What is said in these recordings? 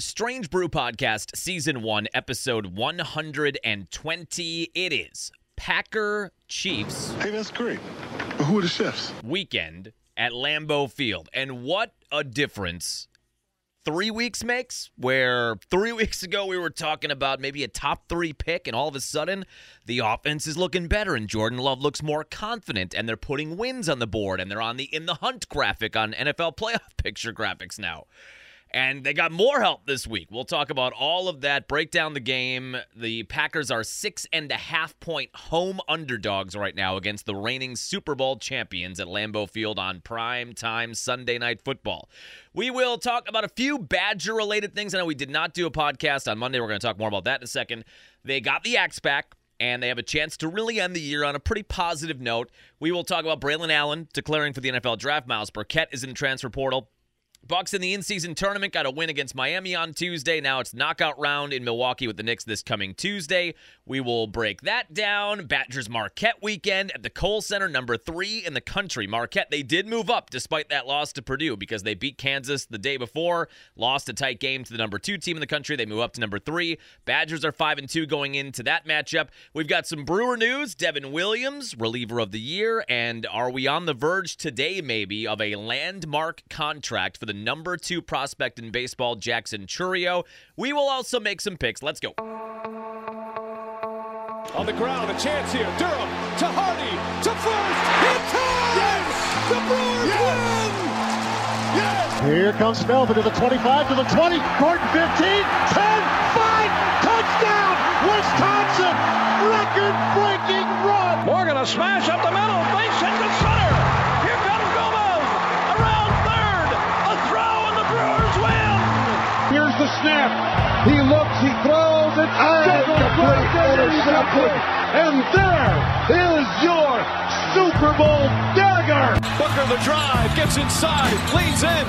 Strange Brew Podcast, Season 1, Episode 120. It is Packer Chiefs Hey, that's great. But who are the chefs? weekend at Lambeau Field. And what a difference three weeks makes, where three weeks ago we were talking about maybe a top three pick, and all of a sudden the offense is looking better, and Jordan Love looks more confident, and they're putting wins on the board, and they're on the in the hunt graphic on NFL playoff picture graphics now. And they got more help this week. We'll talk about all of that, break down the game. The Packers are six and a half point home underdogs right now against the reigning Super Bowl champions at Lambeau Field on prime time Sunday night football. We will talk about a few Badger related things. I know we did not do a podcast on Monday. We're going to talk more about that in a second. They got the axe back and they have a chance to really end the year on a pretty positive note. We will talk about Braelon Allen declaring for the NFL draft. Myles Burkett is in the transfer portal. Bucks in the in-season tournament got a win against Miami on Tuesday. Now it's knockout round in Milwaukee with the Knicks this coming Tuesday. We will break that down. Badgers Marquette weekend at the Kohl Center, number three in the country. Marquette, they did move up despite that loss to Purdue because they beat Kansas the day before, lost a tight game to the number two team in the country. They move up to number three. Badgers are five and two going into that matchup. We've got some Brewer news. Devin Williams, reliever of the year, and are we on the verge today, maybe, of a landmark contract for the number two prospect in baseball, Jackson Chourio? We will also make some picks. Let's go. On the ground, a chance here. Durham to Hardy to first. Hit time! Yes! The Brewers win! Yes! Here comes Melvin to the 25, to the 20, Gordon 15, 10, 5, touchdown, Wisconsin, record-breaking run. Morgan a smash up the middle. Base snap. He looks, he throws, it's complete intercepted. And there is your Super Bowl dagger. Booker the drive, gets inside, leans in,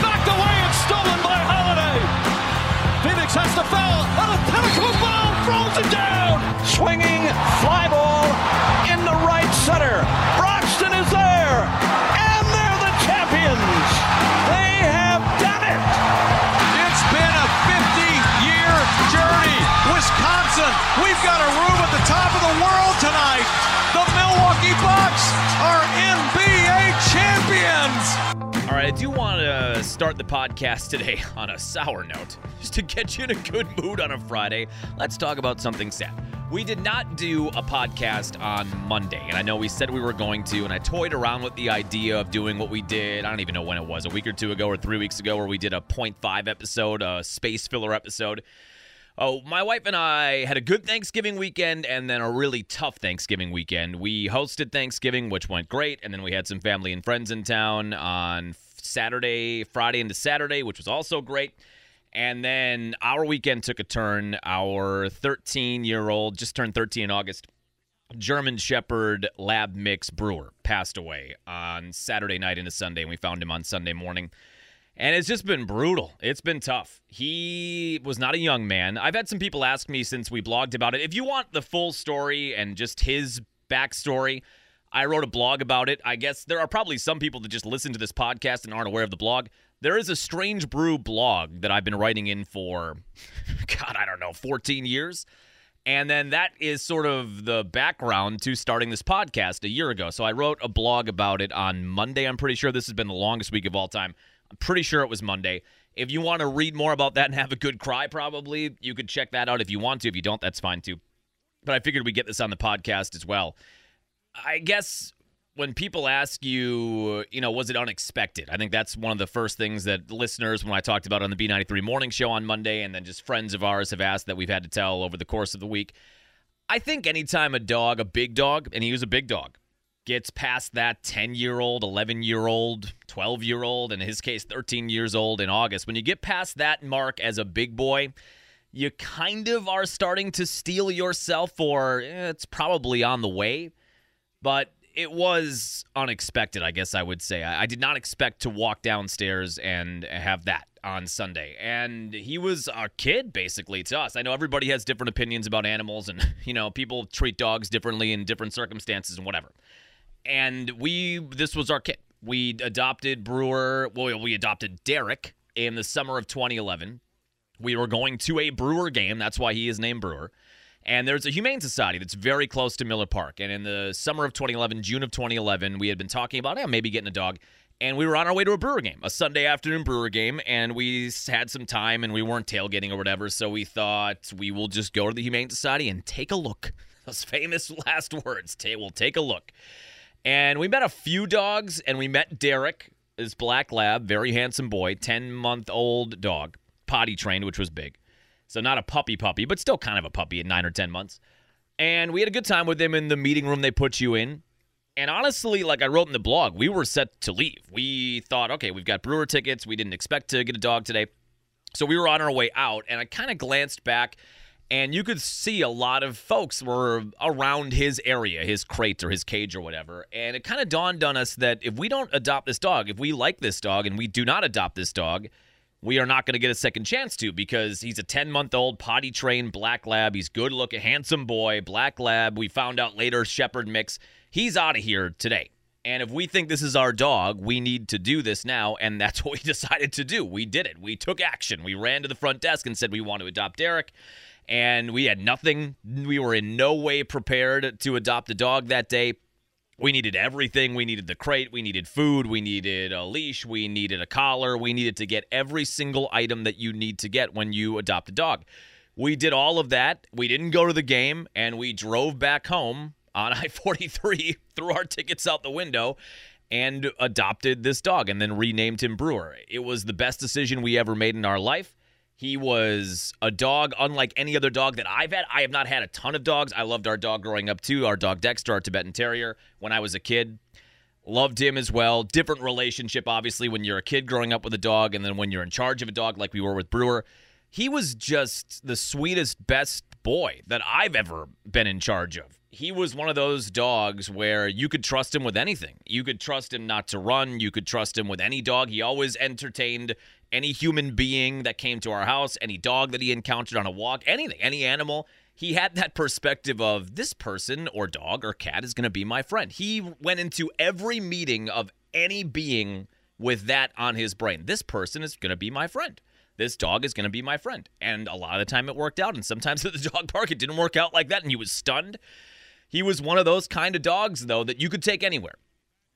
backed away and stolen by Holiday. Phoenix has to foul, on a pinnacle ball, throws it down. Swinging fly ball in the right center. Broxton is there, We've got a room at the top of the world tonight. The Milwaukee Bucks are NBA champions. All right, I do want to start the podcast today on a sour note, just to get you in a good mood on a Friday. Let's talk about something sad. We did not do a podcast on Monday, and I know we said we were going to, and I toyed around with the idea of doing what we did. I don't even know when it was, a week or two ago or three weeks ago, where we did a 0.5 episode, a space filler episode. Oh, my wife and I had a good Thanksgiving weekend and then a really tough Thanksgiving weekend. We hosted Thanksgiving, which went great, and then we had some family and friends in town on Saturday, Friday into Saturday, which was also great. And then our weekend took a turn. Our 13 year old, just turned 13 in August, German Shepherd Lab Mix Brewer passed away on Saturday night into Sunday, and we found him on Sunday morning. And it's just been brutal. It's been tough. He was not a young man. I've had some people ask me since we blogged about it. If you want the full story and just his backstory, I wrote a blog about it. I guess there are probably some people that just listen to this podcast and aren't aware of the blog. There is a Strange Brew blog that I've been writing in for, God, I don't know, 14 years. And then that is sort of the background to starting this podcast a year ago. So I wrote a blog about it on Monday. I'm pretty sure this has been the longest week of all time. I'm pretty sure it was Monday. If you want to read more about that and have a good cry, probably, you could check that out if you want to. If you don't, that's fine too. But I figured we'd get this on the podcast as well. I guess when people ask you, you know, was it unexpected? I think that's one of the first things that listeners, when I talked about on the B93 morning show on Monday, and then just friends of ours have asked that we've had to tell over the course of the week. I think anytime a dog, a big dog, and he was a big dog, gets past that 10 year old, 11 year old, 12 year old, in his case, 13 years old in August, when you get past that mark as a big boy, you kind of are starting to steel yourself or eh, it's probably on the way. But it was unexpected, I guess I would say. I, I did not expect to walk downstairs and have that on Sunday. And he was a kid, basically, to us. I know everybody has different opinions about animals, and, you know, people treat dogs differently in different circumstances and whatever. And we, this was our kid. We adopted Brewer, well, we adopted Derek in the summer of 2011. We were going to a Brewer game. That's why he is named Brewer. And there's a humane society that's very close to Miller Park. And in the summer of 2011, June of 2011, we had been talking about yeah, maybe getting a dog. And we were on our way to a Brewer game, a Sunday afternoon Brewer game, and we had some time and we weren't tailgating or whatever. So we thought we will just go to the Humane Society and take a look. Those famous last words. We'll take a look. And we met a few dogs, and we met Derek, this black lab, very handsome boy, 10 month old dog, potty trained, which was big. So not a puppy puppy, but still kind of a puppy at nine or 10 months. And we had a good time with him in the meeting room they put you in. And honestly, like I wrote in the blog, we were set to leave. We thought, okay, we've got brewer tickets. We didn't expect to get a dog today. So we were on our way out, and I kind of glanced back, and you could see a lot of folks were around his area, his crate or his cage or whatever. And it kind of dawned on us that if we don't adopt this dog, if we like this dog and we do not adopt this dog, we are not going to get a second chance to because he's a 10 month old potty trained black lab. He's good looking, handsome boy, black lab. We found out later, shepherd mix. He's out of here today. And if we think this is our dog, we need to do this now. And that's what we decided to do. We did it. We took action. We ran to the front desk and said we want to adopt Derek. And we had nothing. We were in no way prepared to adopt a dog that day. We needed everything. We needed the crate. We needed food. We needed a leash. We needed a collar. We needed to get every single item that you need to get when you adopt a dog. We did all of that. We didn't go to the game and we drove back home on I 43, threw our tickets out the window, and adopted this dog and then renamed him Brewer. It was the best decision we ever made in our life. He was a dog unlike any other dog that I've had. I have not had a ton of dogs. I loved our dog growing up too, our dog Dexter, our Tibetan Terrier, when I was a kid. Loved him as well. Different relationship, obviously, when you're a kid growing up with a dog and then when you're in charge of a dog like we were with Brewer. He was just the sweetest, best boy that I've ever been in charge of he was one of those dogs where you could trust him with anything. You could trust him not to run. You could trust him with any dog. He always entertained any human being that came to our house, any dog that he encountered on a walk, anything, any animal. He had that perspective of this person or dog or cat is going to be my friend. He went into every meeting of any being with that on his brain. This person is going to be my friend this dog is going to be my friend. And a lot of the time it worked out. And sometimes at the dog park, it didn't work out like that. And he was stunned. He was one of those kind of dogs, though, that you could take anywhere.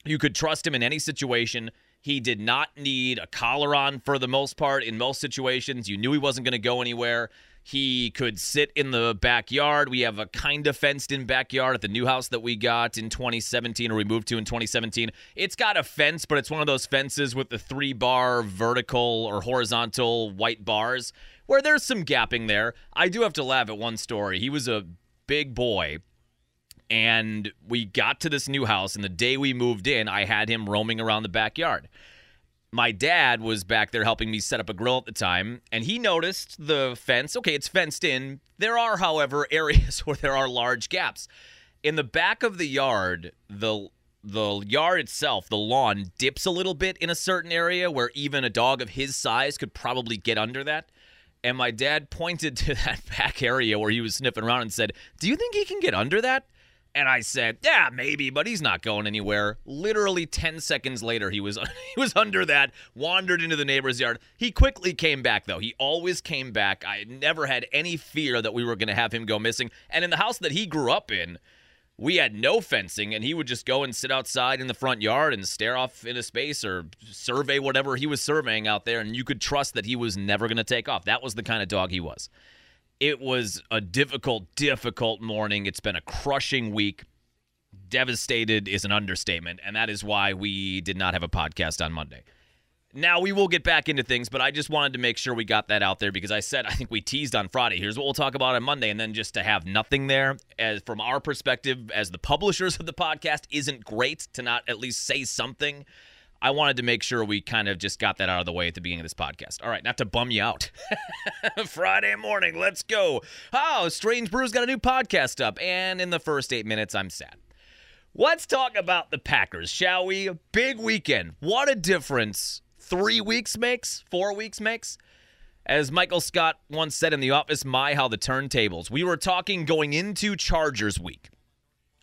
You could trust him in any situation. He did not need a collar on for the most part in most situations. You knew he wasn't going to go anywhere. He could sit in the backyard. We have a kind of fenced in backyard at the new house that we got in 2017 or we moved to in 2017. It's got a fence, but it's one of those fences with the three bar vertical or horizontal white bars where there's some gapping there. I do have to laugh at one story. He was a big boy and we got to this new house, and the day we moved in, I had him roaming around the backyard. My dad was back there helping me set up a grill at the time, and he noticed the fence. Okay, it's fenced in. There are, however, areas where there are large gaps. In the back of the yard, the the yard itself, the lawn dips a little bit in a certain area where even a dog of his size could probably get under that. And my dad pointed to that back area where he was sniffing around and said, "Do you think he can get under that?" And I said, "Yeah, maybe, but he's not going anywhere." Literally 10 seconds later, he was he was under that, wandered into the neighbor's yard. He quickly came back though. He always came back. I never had any fear that we were going to have him go missing. And in the house that he grew up in, we had no fencing and he would just go and sit outside in the front yard and stare off into space or survey whatever he was surveying out there and you could trust that he was never going to take off. That was the kind of dog he was. It was a difficult, difficult morning. It's been a crushing week. Devastated is an understatement, and that is why we did not have a podcast on Monday. Now we will get back into things, but I just wanted to make sure we got that out there because I said I think we teased on Friday. Here's what we'll talk about on Monday, and then just to have nothing there, as from our perspective as the publishers of the podcast, isn't great to not at least say something. I wanted to make sure we kind of just got that out of the way at the beginning of this podcast. All right, not to bum you out. Friday morning, let's go. Oh, Strange Brew's got a new podcast up, and in the first eight minutes, I'm sad. Let's talk about the Packers, shall we? Big weekend. What a difference three weeks makes, four weeks makes. As Michael Scott once said in The Office, my, how the turntables. We were talking going into Chargers week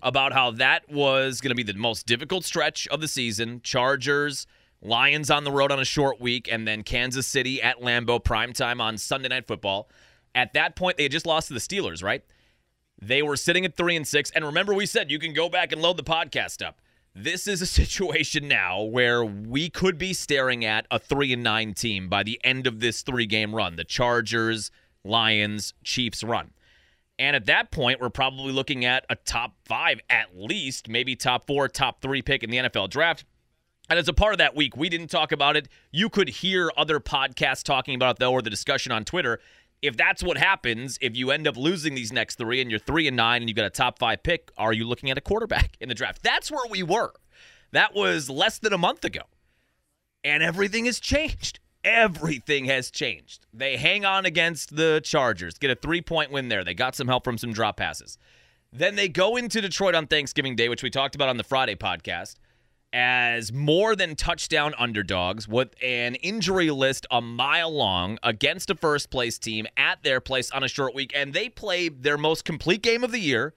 about how that was going to be the most difficult stretch of the season. Chargers Lions on the road on a short week, and then Kansas City at Lambeau primetime on Sunday Night Football. At that point, they had just lost to the Steelers, right? They were sitting at three and six. And remember, we said you can go back and load the podcast up. This is a situation now where we could be staring at a three and nine team by the end of this three game run. The Chargers, Lions, Chiefs run. And at that point, we're probably looking at a top five at least, maybe top four, top three pick in the NFL draft. And as a part of that week, we didn't talk about it. You could hear other podcasts talking about it, though, or the discussion on Twitter. If that's what happens, if you end up losing these next three and you're three and nine and you got a top five pick, are you looking at a quarterback in the draft? That's where we were. That was less than a month ago. And everything has changed everything has changed. They hang on against the Chargers, get a three point win there. They got some help from some drop passes. Then they go into Detroit on Thanksgiving Day, which we talked about on the Friday podcast, as more than touchdown underdogs with an injury list a mile long against a first place team at their place on a short week. And they play their most complete game of the year.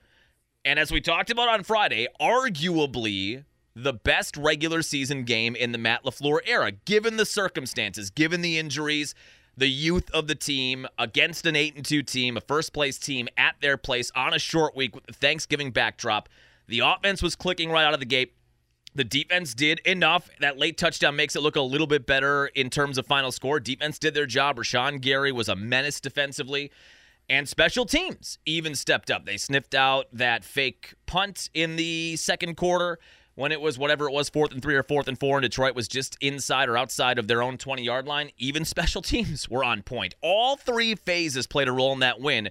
And as we talked about on Friday, arguably the best regular season game in the Matt LaFleur era, given the circumstances, given the injuries, the youth of the team against an 8 and 2 team, a first place team at their place on a short week with the Thanksgiving backdrop. The offense was clicking right out of the gate. The defense did enough. That late touchdown makes it look a little bit better in terms of final score. Defense did their job. Rashan Gary was a menace defensively. And special teams even stepped up. They sniffed out that fake punt in the second quarter when it was whatever it was, fourth and three or fourth and four, and Detroit was just inside or outside of their own 20 yard line, even special teams were on point. All three phases played a role in that win.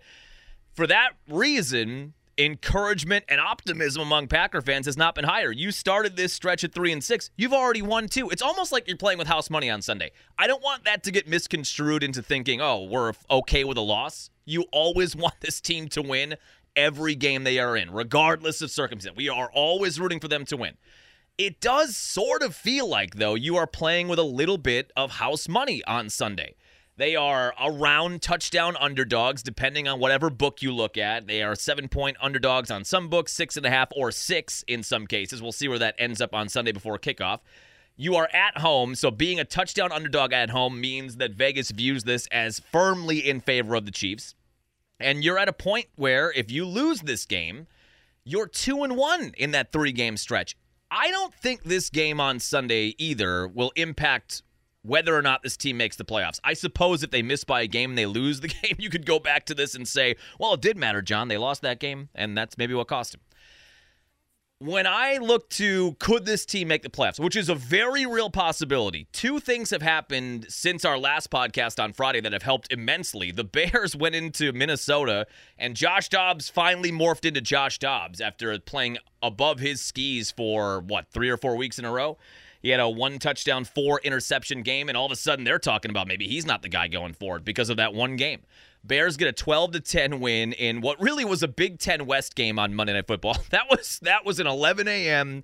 For that reason, encouragement and optimism among Packer fans has not been higher. You started this stretch at three and six. You've already won two. It's almost like you're playing with house money on Sunday. I don't want that to get misconstrued into thinking, oh, we're okay with a loss. You always want this team to win every game they are in, regardless of circumstance. We are always rooting for them to win. It does sort of feel like, though, you are playing with a little bit of house money on Sunday. They are around touchdown underdogs, depending on whatever book you look at. They are seven point underdogs on some books, six and a half or six in some cases. We'll see where that ends up on Sunday before kickoff. You are at home, so being a touchdown underdog at home means that Vegas views this as firmly in favor of the Chiefs. And you're at a point where if you lose this game, you're 2 and 1 in that 3-game stretch. I don't think this game on Sunday either will impact whether or not this team makes the playoffs. I suppose if they miss by a game and they lose the game, you could go back to this and say, well, it did matter, John. They lost that game, and that's maybe what cost them when I look to could this team make the playoffs, which is a very real possibility, two things have happened since our last podcast on Friday that have helped immensely. The Bears went into Minnesota, and Josh Dobbs finally morphed into Josh Dobbs after playing above his skis for what, three or four weeks in a row? He had a one touchdown, four interception game, and all of a sudden they're talking about maybe he's not the guy going forward because of that one game. Bears get a 12 to 10 win in what really was a Big Ten West game on Monday Night Football. That was that was an 11 a.m.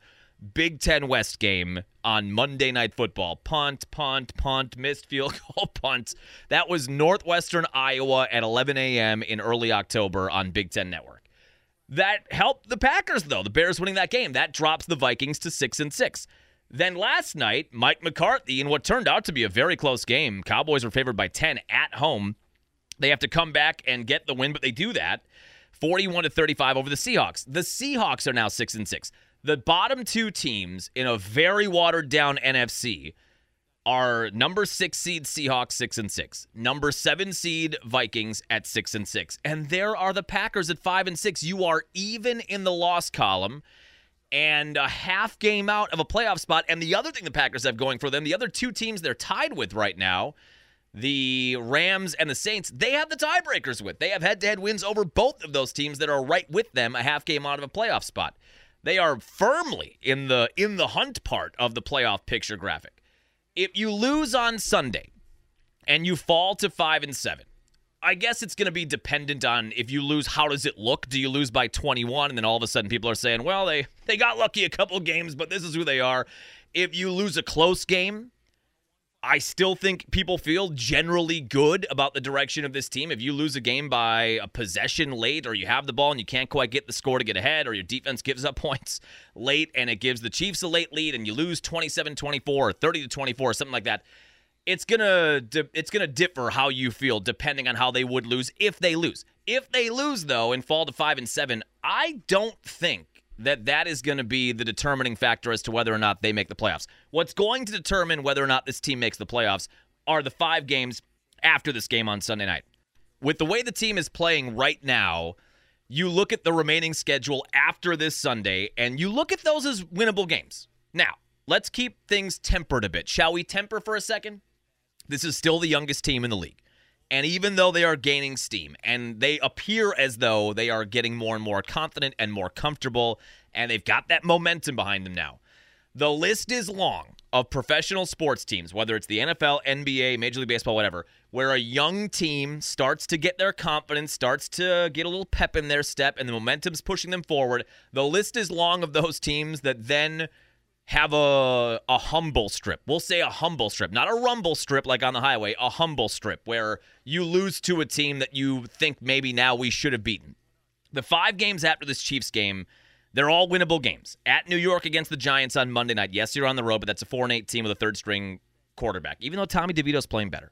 Big Ten West game on Monday Night Football. Punt, punt, punt, missed field goal, punt. That was Northwestern Iowa at 11 a.m. in early October on Big Ten Network. That helped the Packers though. The Bears winning that game that drops the Vikings to six and six. Then last night, Mike McCarthy in what turned out to be a very close game. Cowboys were favored by 10 at home they have to come back and get the win, but they do that. 41 to 35 over the Seahawks. The Seahawks are now 6 and 6. The bottom two teams in a very watered down NFC are number 6 seed Seahawks 6 and 6. Number 7 seed Vikings at 6 and 6. And there are the Packers at 5 and 6. You are even in the loss column and a half game out of a playoff spot. And the other thing the Packers have going for them, the other two teams they're tied with right now the Rams and the Saints, they have the tiebreakers with. They have head to head wins over both of those teams that are right with them, a half game out of a playoff spot. They are firmly in the in the hunt part of the playoff picture graphic. If you lose on Sunday and you fall to five and seven, I guess it's going to be dependent on if you lose, how does it look? Do you lose by 21 and then all of a sudden people are saying, well, they they got lucky a couple games, but this is who they are. If you lose a close game, I still think people feel generally good about the direction of this team. If you lose a game by a possession late, or you have the ball and you can't quite get the score to get ahead, or your defense gives up points late and it gives the Chiefs a late lead and you lose 27 24 or 30 to 24 or something like that, it's gonna it's gonna differ how you feel depending on how they would lose if they lose. If they lose though and fall to five and seven, I don't think that that is going to be the determining factor as to whether or not they make the playoffs. What's going to determine whether or not this team makes the playoffs are the five games after this game on Sunday night. With the way the team is playing right now, you look at the remaining schedule after this Sunday and you look at those as winnable games. Now, let's keep things tempered a bit. Shall we temper for a second? This is still the youngest team in the league. And even though they are gaining steam and they appear as though they are getting more and more confident and more comfortable, and they've got that momentum behind them now, the list is long of professional sports teams, whether it's the NFL, NBA, Major League Baseball, whatever, where a young team starts to get their confidence, starts to get a little pep in their step, and the momentum's pushing them forward. The list is long of those teams that then have a a humble strip. We'll say a humble strip, not a rumble strip like on the highway, a humble strip where you lose to a team that you think maybe now we should have beaten. The 5 games after this Chiefs game, they're all winnable games. At New York against the Giants on Monday night. Yes, you're on the road, but that's a 4 and 8 team with a third string quarterback. Even though Tommy DeVito's playing better.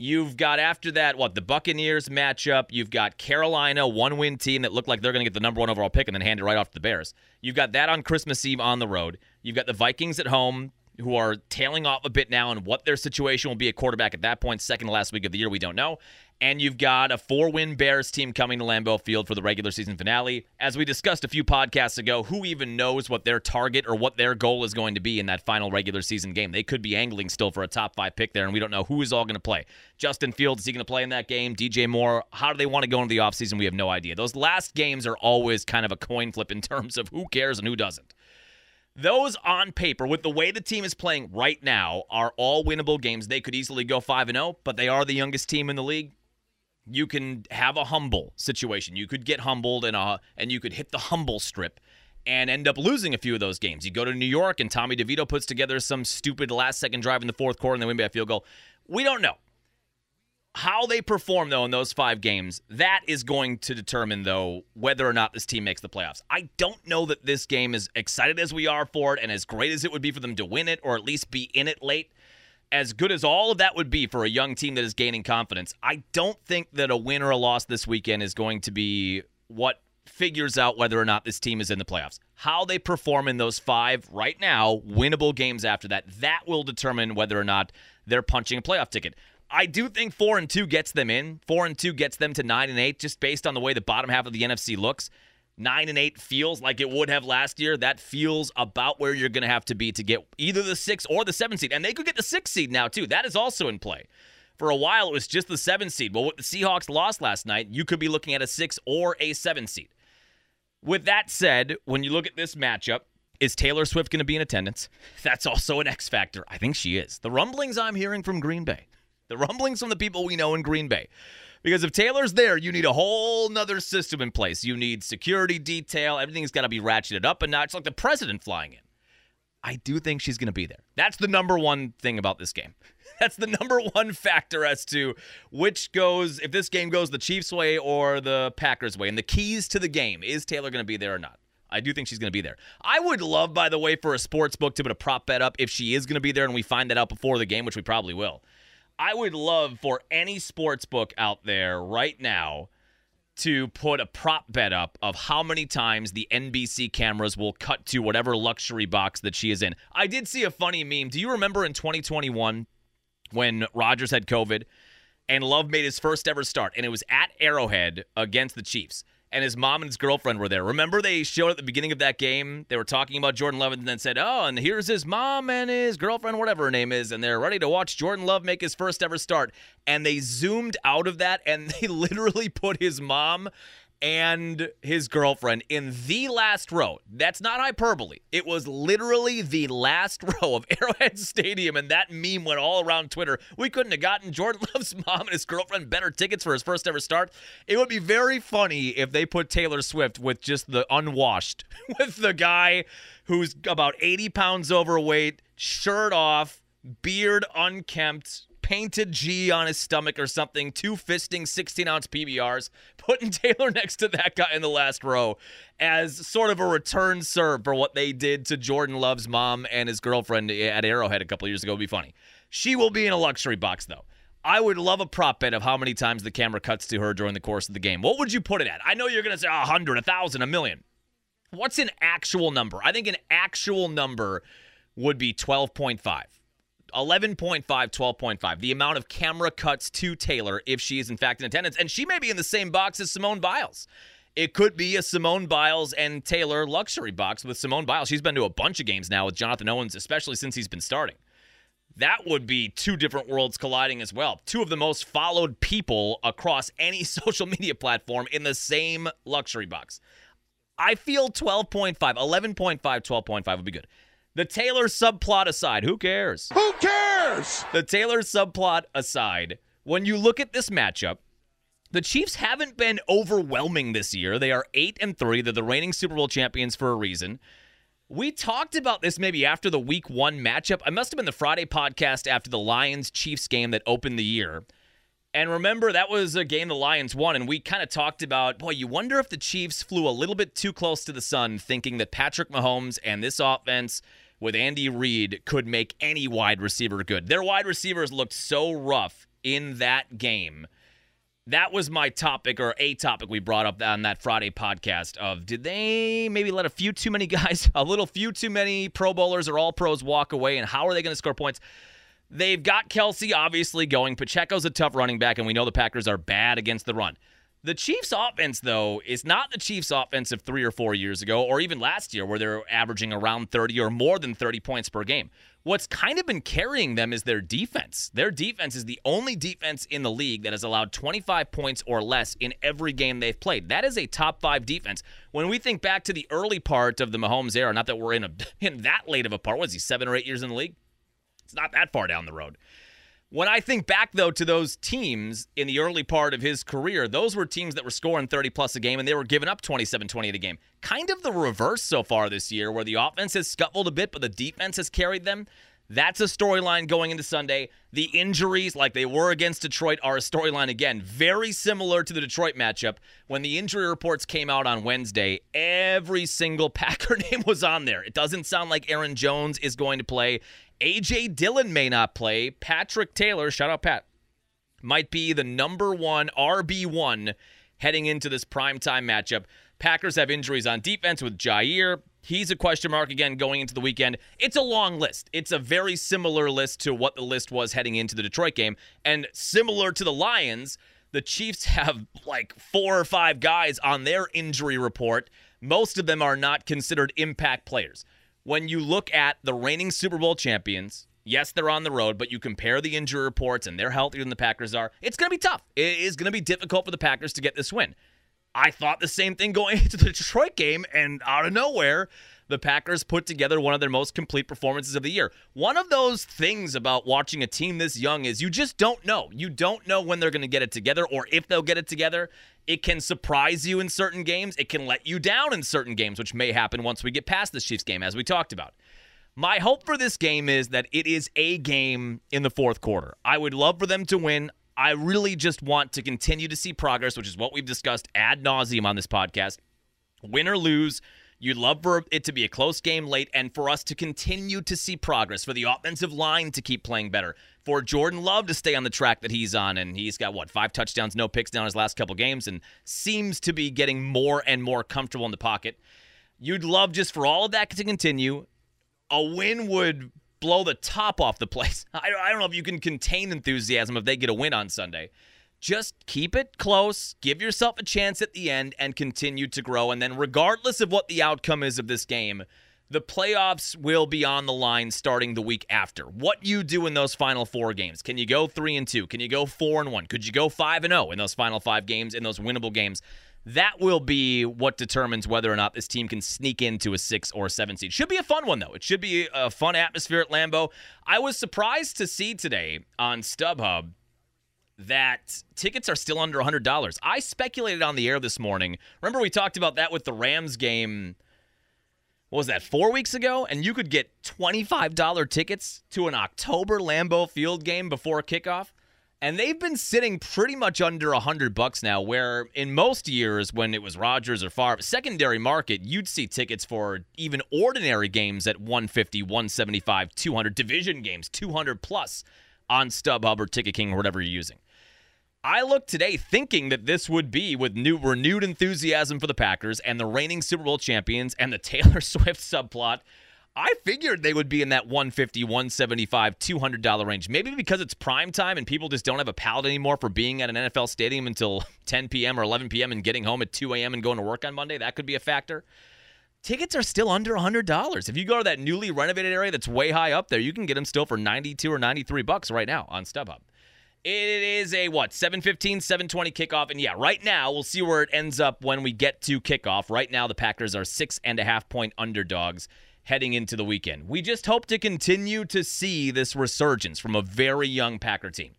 You've got after that, what, the Buccaneers matchup. You've got Carolina, one win team that looked like they're going to get the number one overall pick and then hand it right off to the Bears. You've got that on Christmas Eve on the road. You've got the Vikings at home, who are tailing off a bit now, and what their situation will be at quarterback at that point, second to last week of the year, we don't know. And you've got a four win Bears team coming to Lambeau Field for the regular season finale. As we discussed a few podcasts ago, who even knows what their target or what their goal is going to be in that final regular season game? They could be angling still for a top five pick there, and we don't know who is all going to play. Justin Fields, is he going to play in that game? DJ Moore, how do they want to go into the offseason? We have no idea. Those last games are always kind of a coin flip in terms of who cares and who doesn't. Those on paper, with the way the team is playing right now, are all winnable games. They could easily go 5 and 0, but they are the youngest team in the league you can have a humble situation. You could get humbled and uh and you could hit the humble strip and end up losing a few of those games. You go to New York and Tommy DeVito puts together some stupid last second drive in the fourth quarter and they win by a field goal. We don't know. How they perform though in those 5 games, that is going to determine though whether or not this team makes the playoffs. I don't know that this game is excited as we are for it and as great as it would be for them to win it or at least be in it late as good as all of that would be for a young team that is gaining confidence, I don't think that a win or a loss this weekend is going to be what figures out whether or not this team is in the playoffs. How they perform in those five right now, winnable games after that, that will determine whether or not they're punching a playoff ticket. I do think four and two gets them in. Four and two gets them to nine and eight, just based on the way the bottom half of the NFC looks nine and eight feels like it would have last year. That feels about where you're going to have to be to get either the six or the seven seed. And they could get the six seed now, too. That is also in play. For a while, it was just the seven seed. Well, what the Seahawks lost last night, you could be looking at a six or a seven seed. With that said, when you look at this matchup, is Taylor Swift going to be in attendance? That's also an X factor. I think she is. The rumblings I'm hearing from Green Bay, the rumblings from the people we know in Green Bay because if Taylor's there, you need a whole nother system in place. You need security detail. Everything's got to be ratcheted up a notch, like the president flying in. I do think she's going to be there. That's the number one thing about this game. That's the number one factor as to which goes, if this game goes the Chiefs' way or the Packers' way. And the keys to the game is Taylor going to be there or not? I do think she's going to be there. I would love, by the way, for a sports book to put a prop bet up if she is going to be there and we find that out before the game, which we probably will. I would love for any sports book out there right now to put a prop bet up of how many times the NBC cameras will cut to whatever luxury box that she is in. I did see a funny meme. Do you remember in 2021 when Rodgers had COVID and Love made his first ever start and it was at Arrowhead against the Chiefs? And his mom and his girlfriend were there. Remember they showed at the beginning of that game, they were talking about Jordan Love and then said, "Oh, and here's his mom and his girlfriend, whatever her name is, and they're ready to watch Jordan Love make his first ever start." And they zoomed out of that and they literally put his mom and his girlfriend in the last row. That's not hyperbole. It was literally the last row of Arrowhead Stadium, and that meme went all around Twitter. We couldn't have gotten Jordan Love's mom and his girlfriend better tickets for his first ever start. It would be very funny if they put Taylor Swift with just the unwashed, with the guy who's about 80 pounds overweight, shirt off beard unkempt, painted G on his stomach or something, two fisting 16 ounce PBRs, putting Taylor next to that guy in the last row as sort of a return serve for what they did to Jordan Love's mom and his girlfriend at Arrowhead a couple years ago would be funny. She will be in a luxury box, though. I would love a prop bet of how many times the camera cuts to her during the course of the game. What would you put it at? I know you're going to say a 100, a 1,000, a million. What's an actual number? I think an actual number would be 12.5. 11.5, 12.5. The amount of camera cuts to Taylor if she is in fact in attendance. And she may be in the same box as Simone Biles. It could be a Simone Biles and Taylor luxury box with Simone Biles. She's been to a bunch of games now with Jonathan Owens, especially since he's been starting. That would be two different worlds colliding as well. Two of the most followed people across any social media platform in the same luxury box. I feel 12.5, 11.5, 12.5 would be good. The Taylor subplot aside, who cares? Who cares? The Taylor subplot aside, when you look at this matchup, the Chiefs haven't been overwhelming this year. They are 8 and 3. They're the reigning Super Bowl champions for a reason. We talked about this maybe after the week 1 matchup. I must have been the Friday podcast after the Lions Chiefs game that opened the year. And remember, that was a game the Lions won, and we kind of talked about, boy, you wonder if the Chiefs flew a little bit too close to the sun, thinking that Patrick Mahomes and this offense with Andy Reid could make any wide receiver good. Their wide receivers looked so rough in that game. That was my topic or a topic we brought up on that Friday podcast of did they maybe let a few too many guys, a little few too many pro bowlers or all pros walk away and how are they going to score points? They've got Kelce obviously going. Pacheco's a tough running back, and we know the Packers are bad against the run. The Chiefs' offense, though, is not the Chiefs' offense of three or four years ago, or even last year, where they're averaging around 30 or more than 30 points per game. What's kind of been carrying them is their defense. Their defense is the only defense in the league that has allowed 25 points or less in every game they've played. That is a top five defense. When we think back to the early part of the Mahomes era, not that we're in a in that late of a part, was he seven or eight years in the league? It's not that far down the road. When I think back, though, to those teams in the early part of his career, those were teams that were scoring 30 plus a game and they were giving up 27 20 a game. Kind of the reverse so far this year, where the offense has scuffled a bit, but the defense has carried them. That's a storyline going into Sunday. The injuries, like they were against Detroit, are a storyline again. Very similar to the Detroit matchup. When the injury reports came out on Wednesday, every single Packer name was on there. It doesn't sound like Aaron Jones is going to play. A.J. Dillon may not play. Patrick Taylor, shout out Pat, might be the number one RB1 heading into this primetime matchup. Packers have injuries on defense with Jaire. He's a question mark again going into the weekend. It's a long list. It's a very similar list to what the list was heading into the Detroit game. And similar to the Lions, the Chiefs have like four or five guys on their injury report. Most of them are not considered impact players when you look at the reigning Super Bowl champions, yes, they're on the road, but you compare the injury reports and they're healthier than the Packers are, it's going to be tough. It is going to be difficult for the Packers to get this win. I thought the same thing going into the Detroit game, and out of nowhere, the Packers put together one of their most complete performances of the year. One of those things about watching a team this young is you just don't know. You don't know when they're going to get it together or if they'll get it together. It can surprise you in certain games, it can let you down in certain games, which may happen once we get past the Chiefs game, as we talked about. My hope for this game is that it is a game in the fourth quarter. I would love for them to win. I really just want to continue to see progress, which is what we've discussed ad nauseum on this podcast. Win or lose, You'd love for it to be a close game late and for us to continue to see progress, for the offensive line to keep playing better, for Jordan Love to stay on the track that he's on. And he's got, what, five touchdowns, no picks down his last couple games and seems to be getting more and more comfortable in the pocket. You'd love just for all of that to continue. A win would blow the top off the place. I don't know if you can contain enthusiasm if they get a win on Sunday. Just keep it close, give yourself a chance at the end, and continue to grow. And then, regardless of what the outcome is of this game, the playoffs will be on the line starting the week after. What you do in those final four games. Can you go 3 and 2? Can you go 4 and 1? Could you go 5 and 0 in those final 5 games in those winnable games? That will be what determines whether or not this team can sneak into a 6 or a 7 seed. Should be a fun one though. It should be a fun atmosphere at Lambeau. I was surprised to see today on StubHub that tickets are still under $100. I speculated on the air this morning. Remember, we talked about that with the Rams game what was that, four weeks ago? And you could get $25 tickets to an October Lambeau Field game before kickoff. And they've been sitting pretty much under 100 bucks now, where in most years when it was Rodgers or Favre, secondary market, you'd see tickets for even ordinary games at 150, 175, 200, division games, 200 plus on StubHub or Ticket King or whatever you're using. I looked today thinking that this would be with new renewed enthusiasm for the Packers and the reigning Super Bowl champions and the Taylor Swift subplot. I figured they would be in that 150, 175, 200 dollar range. Maybe because it's prime time and people just don't have a palate anymore for being at an NFL stadium until 10 p.m. or 11 p.m. and getting home at 2 a.m. and going to work on Monday. That could be a factor. Tickets are still under $100. If you go to that newly renovated area that's way high up there, you can get them still for 92 or 93 bucks right now on StubHub. It is a what, 715, 720 kickoff. And yeah, right now, we'll see where it ends up when we get to kickoff. Right now, the Packers are six and a half point underdogs heading into the weekend. We just hope to continue to see this resurgence from a very young Packer team.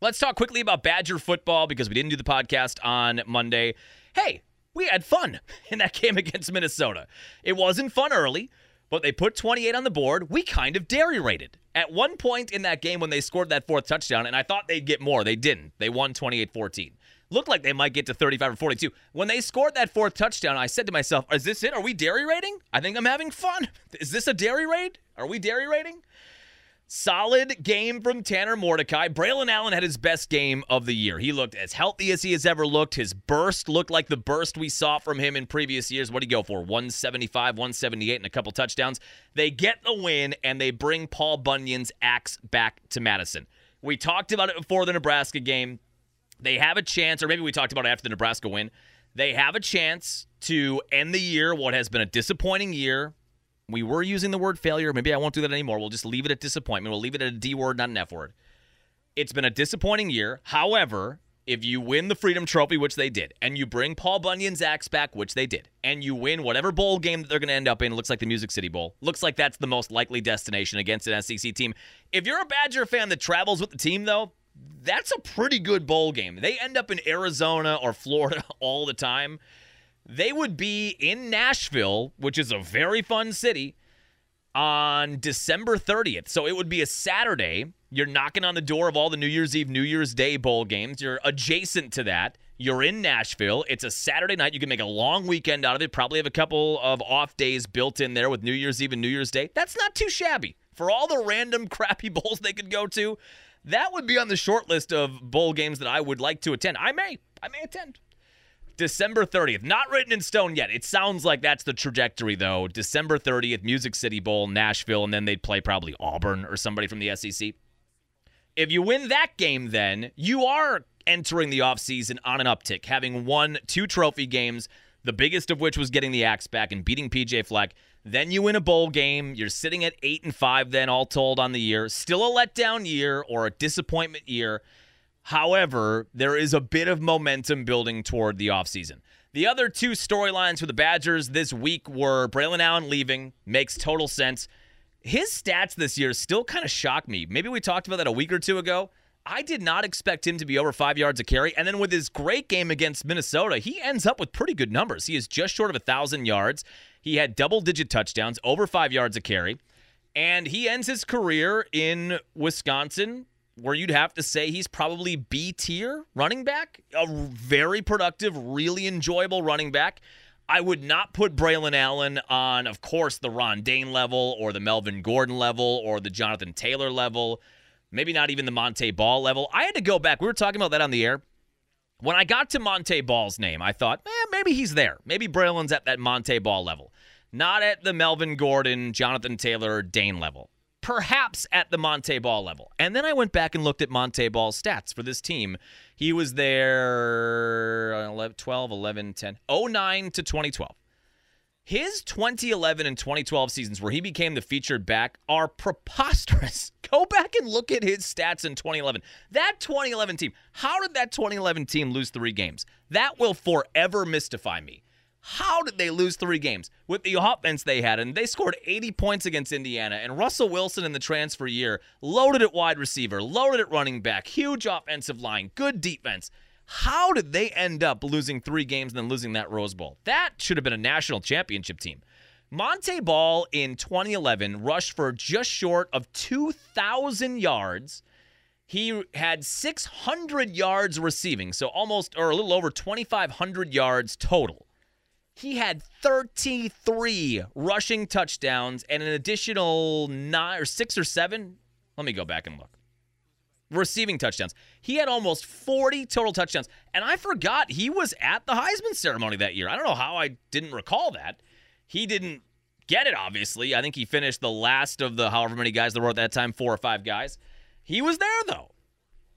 Let's talk quickly about Badger football because we didn't do the podcast on Monday. Hey, we had fun in that game against Minnesota. It wasn't fun early, but they put 28 on the board. We kind of dairy rated. At one point in that game when they scored that fourth touchdown, and I thought they'd get more, they didn't. They won 28 14. Looked like they might get to 35 or 42. When they scored that fourth touchdown, I said to myself, Is this it? Are we dairy raiding? I think I'm having fun. Is this a dairy raid? Are we dairy raiding? Solid game from Tanner Mordecai. Braelon Allen had his best game of the year. He looked as healthy as he has ever looked. His burst looked like the burst we saw from him in previous years. What did he go for? 175, 178, and a couple touchdowns. They get the win, and they bring Paul Bunyan's axe back to Madison. We talked about it before the Nebraska game. They have a chance, or maybe we talked about it after the Nebraska win. They have a chance to end the year, what has been a disappointing year, we were using the word failure. Maybe I won't do that anymore. We'll just leave it at disappointment. We'll leave it at a D word, not an F word. It's been a disappointing year. However, if you win the Freedom Trophy, which they did, and you bring Paul Bunyan's axe back, which they did, and you win whatever bowl game that they're going to end up in, looks like the Music City Bowl. Looks like that's the most likely destination against an SEC team. If you're a Badger fan that travels with the team, though, that's a pretty good bowl game. They end up in Arizona or Florida all the time they would be in Nashville, which is a very fun city, on December 30th. So it would be a Saturday. You're knocking on the door of all the New Year's Eve, New Year's Day bowl games. You're adjacent to that. You're in Nashville. It's a Saturday night. You can make a long weekend out of it. Probably have a couple of off days built in there with New Year's Eve and New Year's Day. That's not too shabby. For all the random crappy bowls they could go to, that would be on the short list of bowl games that I would like to attend. I may. I may attend. December 30th. Not written in stone yet. It sounds like that's the trajectory, though. December 30th, Music City Bowl, Nashville, and then they'd play probably Auburn or somebody from the SEC. If you win that game, then you are entering the offseason on an uptick, having won two trophy games, the biggest of which was getting the axe back and beating PJ Fleck. Then you win a bowl game. You're sitting at eight and five, then all told on the year. Still a letdown year or a disappointment year. However, there is a bit of momentum building toward the offseason. The other two storylines for the Badgers this week were Braelon Allen leaving, makes total sense. His stats this year still kind of shock me. Maybe we talked about that a week or two ago. I did not expect him to be over five yards a carry. And then with his great game against Minnesota, he ends up with pretty good numbers. He is just short of a 1,000 yards. He had double digit touchdowns, over five yards a carry. And he ends his career in Wisconsin where you'd have to say he's probably B tier running back, a very productive, really enjoyable running back. I would not put Braelon Allen on, of course, the Ron Dayne level or the Melvin Gordon level or the Jonathan Taylor level, maybe not even the Monte Ball level. I had to go back. We were talking about that on the air. When I got to Monte Ball's name, I thought, eh, maybe he's there. Maybe Braelon's at that Monte Ball level, not at the Melvin Gordon, Jonathan Taylor, Dayne level perhaps at the Monte Ball level. And then I went back and looked at Monte Ball's stats for this team. He was there 11, 12, 11, 10, 09 to 2012. His 2011 and 2012 seasons, where he became the featured back, are preposterous. Go back and look at his stats in 2011. That 2011 team, how did that 2011 team lose three games? That will forever mystify me. How did they lose three games with the offense they had? And they scored 80 points against Indiana. And Russell Wilson in the transfer year loaded at wide receiver, loaded at running back, huge offensive line, good defense. How did they end up losing three games and then losing that Rose Bowl? That should have been a national championship team. Monte Ball in 2011 rushed for just short of 2,000 yards. He had 600 yards receiving, so almost or a little over 2,500 yards total. He had 33 rushing touchdowns and an additional nine or six or seven. Let me go back and look. Receiving touchdowns. He had almost 40 total touchdowns. And I forgot he was at the Heisman ceremony that year. I don't know how I didn't recall that. He didn't get it, obviously. I think he finished the last of the however many guys there were at that time, four or five guys. He was there, though.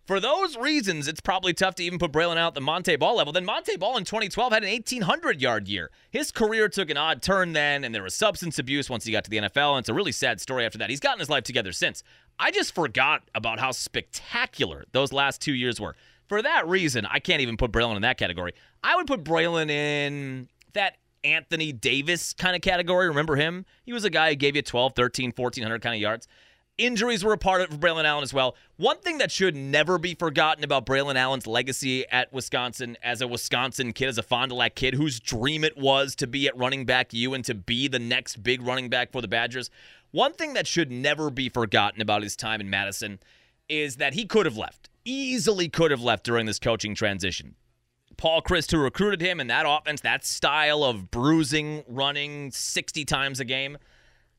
For those reasons, it's probably tough to even put Braelon out at the Monte Ball level. Then Monte Ball in 2012 had an 1,800 yard year. His career took an odd turn then, and there was substance abuse once he got to the NFL, and it's a really sad story after that. He's gotten his life together since. I just forgot about how spectacular those last two years were. For that reason, I can't even put Braelon in that category. I would put Braelon in that Anthony Davis kind of category. Remember him? He was a guy who gave you 12, 13, 1400 kind of yards. Injuries were a part of Braelon Allen as well. One thing that should never be forgotten about Braelon Allen's legacy at Wisconsin as a Wisconsin kid, as a Fond du Lac kid whose dream it was to be at running back U and to be the next big running back for the Badgers. One thing that should never be forgotten about his time in Madison is that he could have left, easily could have left during this coaching transition. Paul Chryst, who recruited him in that offense, that style of bruising, running 60 times a game,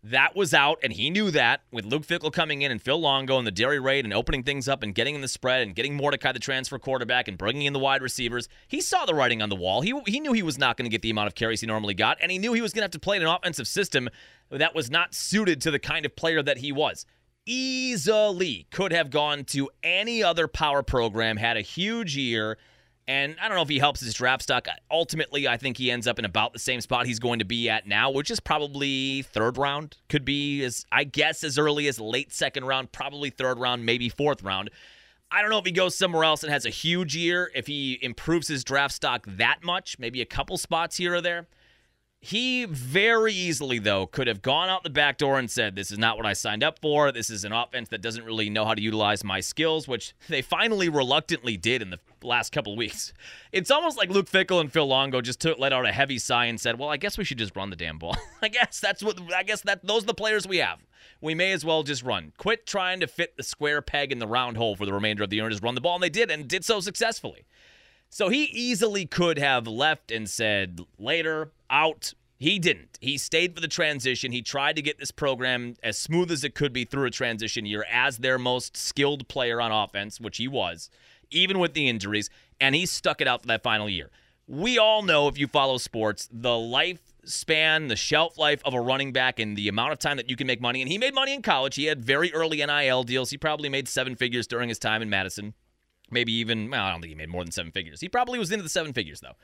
that was out, and he knew that with Luke Fickell coming in and Phil Longo and the dairy raid and opening things up and getting in the spread and getting Mordecai the transfer quarterback and bringing in the wide receivers. He saw the writing on the wall. He, he knew he was not going to get the amount of carries he normally got, and he knew he was going to have to play in an offensive system that was not suited to the kind of player that he was. Easily could have gone to any other power program, had a huge year and I don't know if he helps his draft stock. Ultimately, I think he ends up in about the same spot he's going to be at now, which is probably third round. Could be as I guess as early as late second round, probably third round, maybe fourth round. I don't know if he goes somewhere else and has a huge year, if he improves his draft stock that much, maybe a couple spots here or there. He very easily, though, could have gone out the back door and said, This is not what I signed up for. This is an offense that doesn't really know how to utilize my skills, which they finally reluctantly did in the last couple weeks. It's almost like Luke Fickell and Phil Longo just took, let out a heavy sigh and said, Well, I guess we should just run the damn ball. I guess that's what, I guess that those are the players we have. We may as well just run. Quit trying to fit the square peg in the round hole for the remainder of the year and just run the ball. And they did, and did so successfully. So he easily could have left and said, Later, out he didn't. He stayed for the transition. He tried to get this program as smooth as it could be through a transition year as their most skilled player on offense, which he was, even with the injuries, and he stuck it out for that final year. We all know, if you follow sports, the lifespan, the shelf life of a running back, and the amount of time that you can make money. And he made money in college. He had very early NIL deals. He probably made seven figures during his time in Madison. Maybe even, well, I don't think he made more than seven figures. He probably was into the seven figures, though.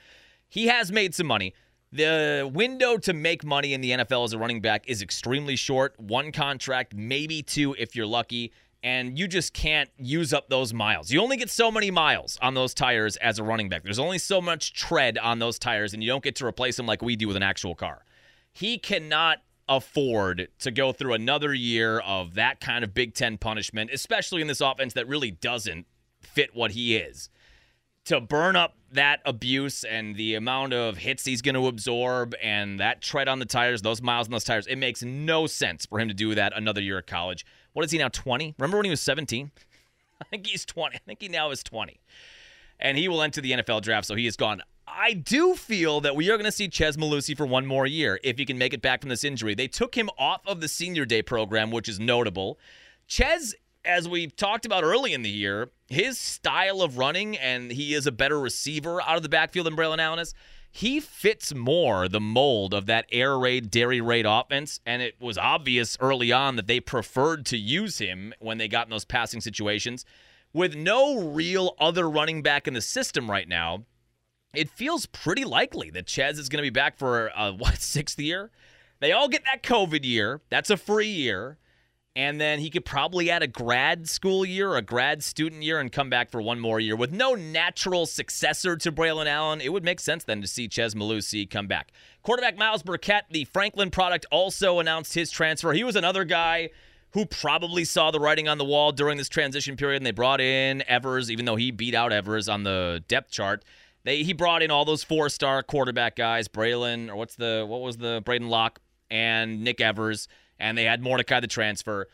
He has made some money. The window to make money in the NFL as a running back is extremely short. One contract, maybe two if you're lucky, and you just can't use up those miles. You only get so many miles on those tires as a running back. There's only so much tread on those tires, and you don't get to replace them like we do with an actual car. He cannot afford to go through another year of that kind of Big Ten punishment, especially in this offense that really doesn't fit what he is to burn up that abuse and the amount of hits he's going to absorb and that tread on the tires, those miles on those tires, it makes no sense for him to do that another year at college. What is he now, 20? Remember when he was 17? I think he's 20. I think he now is 20. And he will enter the NFL draft, so he is gone. I do feel that we are going to see Chez Mellusi for one more year if he can make it back from this injury. They took him off of the senior day program, which is notable. Chez as we talked about early in the year, his style of running, and he is a better receiver out of the backfield than Braelon Allen is. He fits more the mold of that air raid, dairy raid offense, and it was obvious early on that they preferred to use him when they got in those passing situations. With no real other running back in the system right now, it feels pretty likely that Chez is going to be back for a, what sixth year. They all get that COVID year. That's a free year and then he could probably add a grad school year, or a grad student year, and come back for one more year. With no natural successor to Braelon Allen, it would make sense then to see Chez Mellusi come back. Quarterback Myles Burkett, the Franklin product, also announced his transfer. He was another guy who probably saw the writing on the wall during this transition period, and they brought in Evers, even though he beat out Evers on the depth chart. They he brought in all those four-star quarterback guys, Braylon, or what's the what was the Braedyn Locke, and Nick Evers, and they had Mordecai the transfer.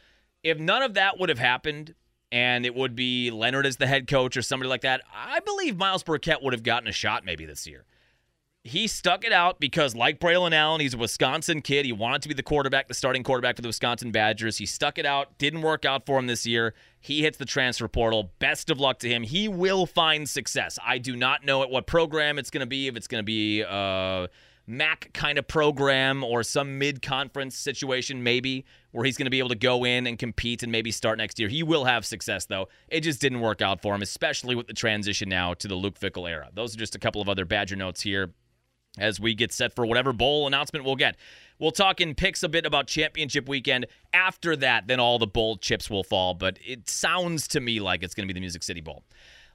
If none of that would have happened, and it would be Leonhard as the head coach or somebody like that, I believe Myles Burkett would have gotten a shot maybe this year. He stuck it out because, like Braelon Allen, he's a Wisconsin kid. He wanted to be the quarterback, the starting quarterback for the Wisconsin Badgers. He stuck it out. Didn't work out for him this year. He hits the transfer portal. Best of luck to him. He will find success. I do not know at what program it's going to be. If it's going to be a MAC kind of program or some mid-conference situation, maybe where he's going to be able to go in and compete and maybe start next year. He will have success, though. It just didn't work out for him, especially with the transition now to the Luke Fickell era. Those are just a couple of other Badger notes here as we get set for whatever bowl announcement we'll get. We'll talk in picks a bit about championship weekend. After that, then all the bowl chips will fall, but it sounds to me like it's going to be the Music City Bowl.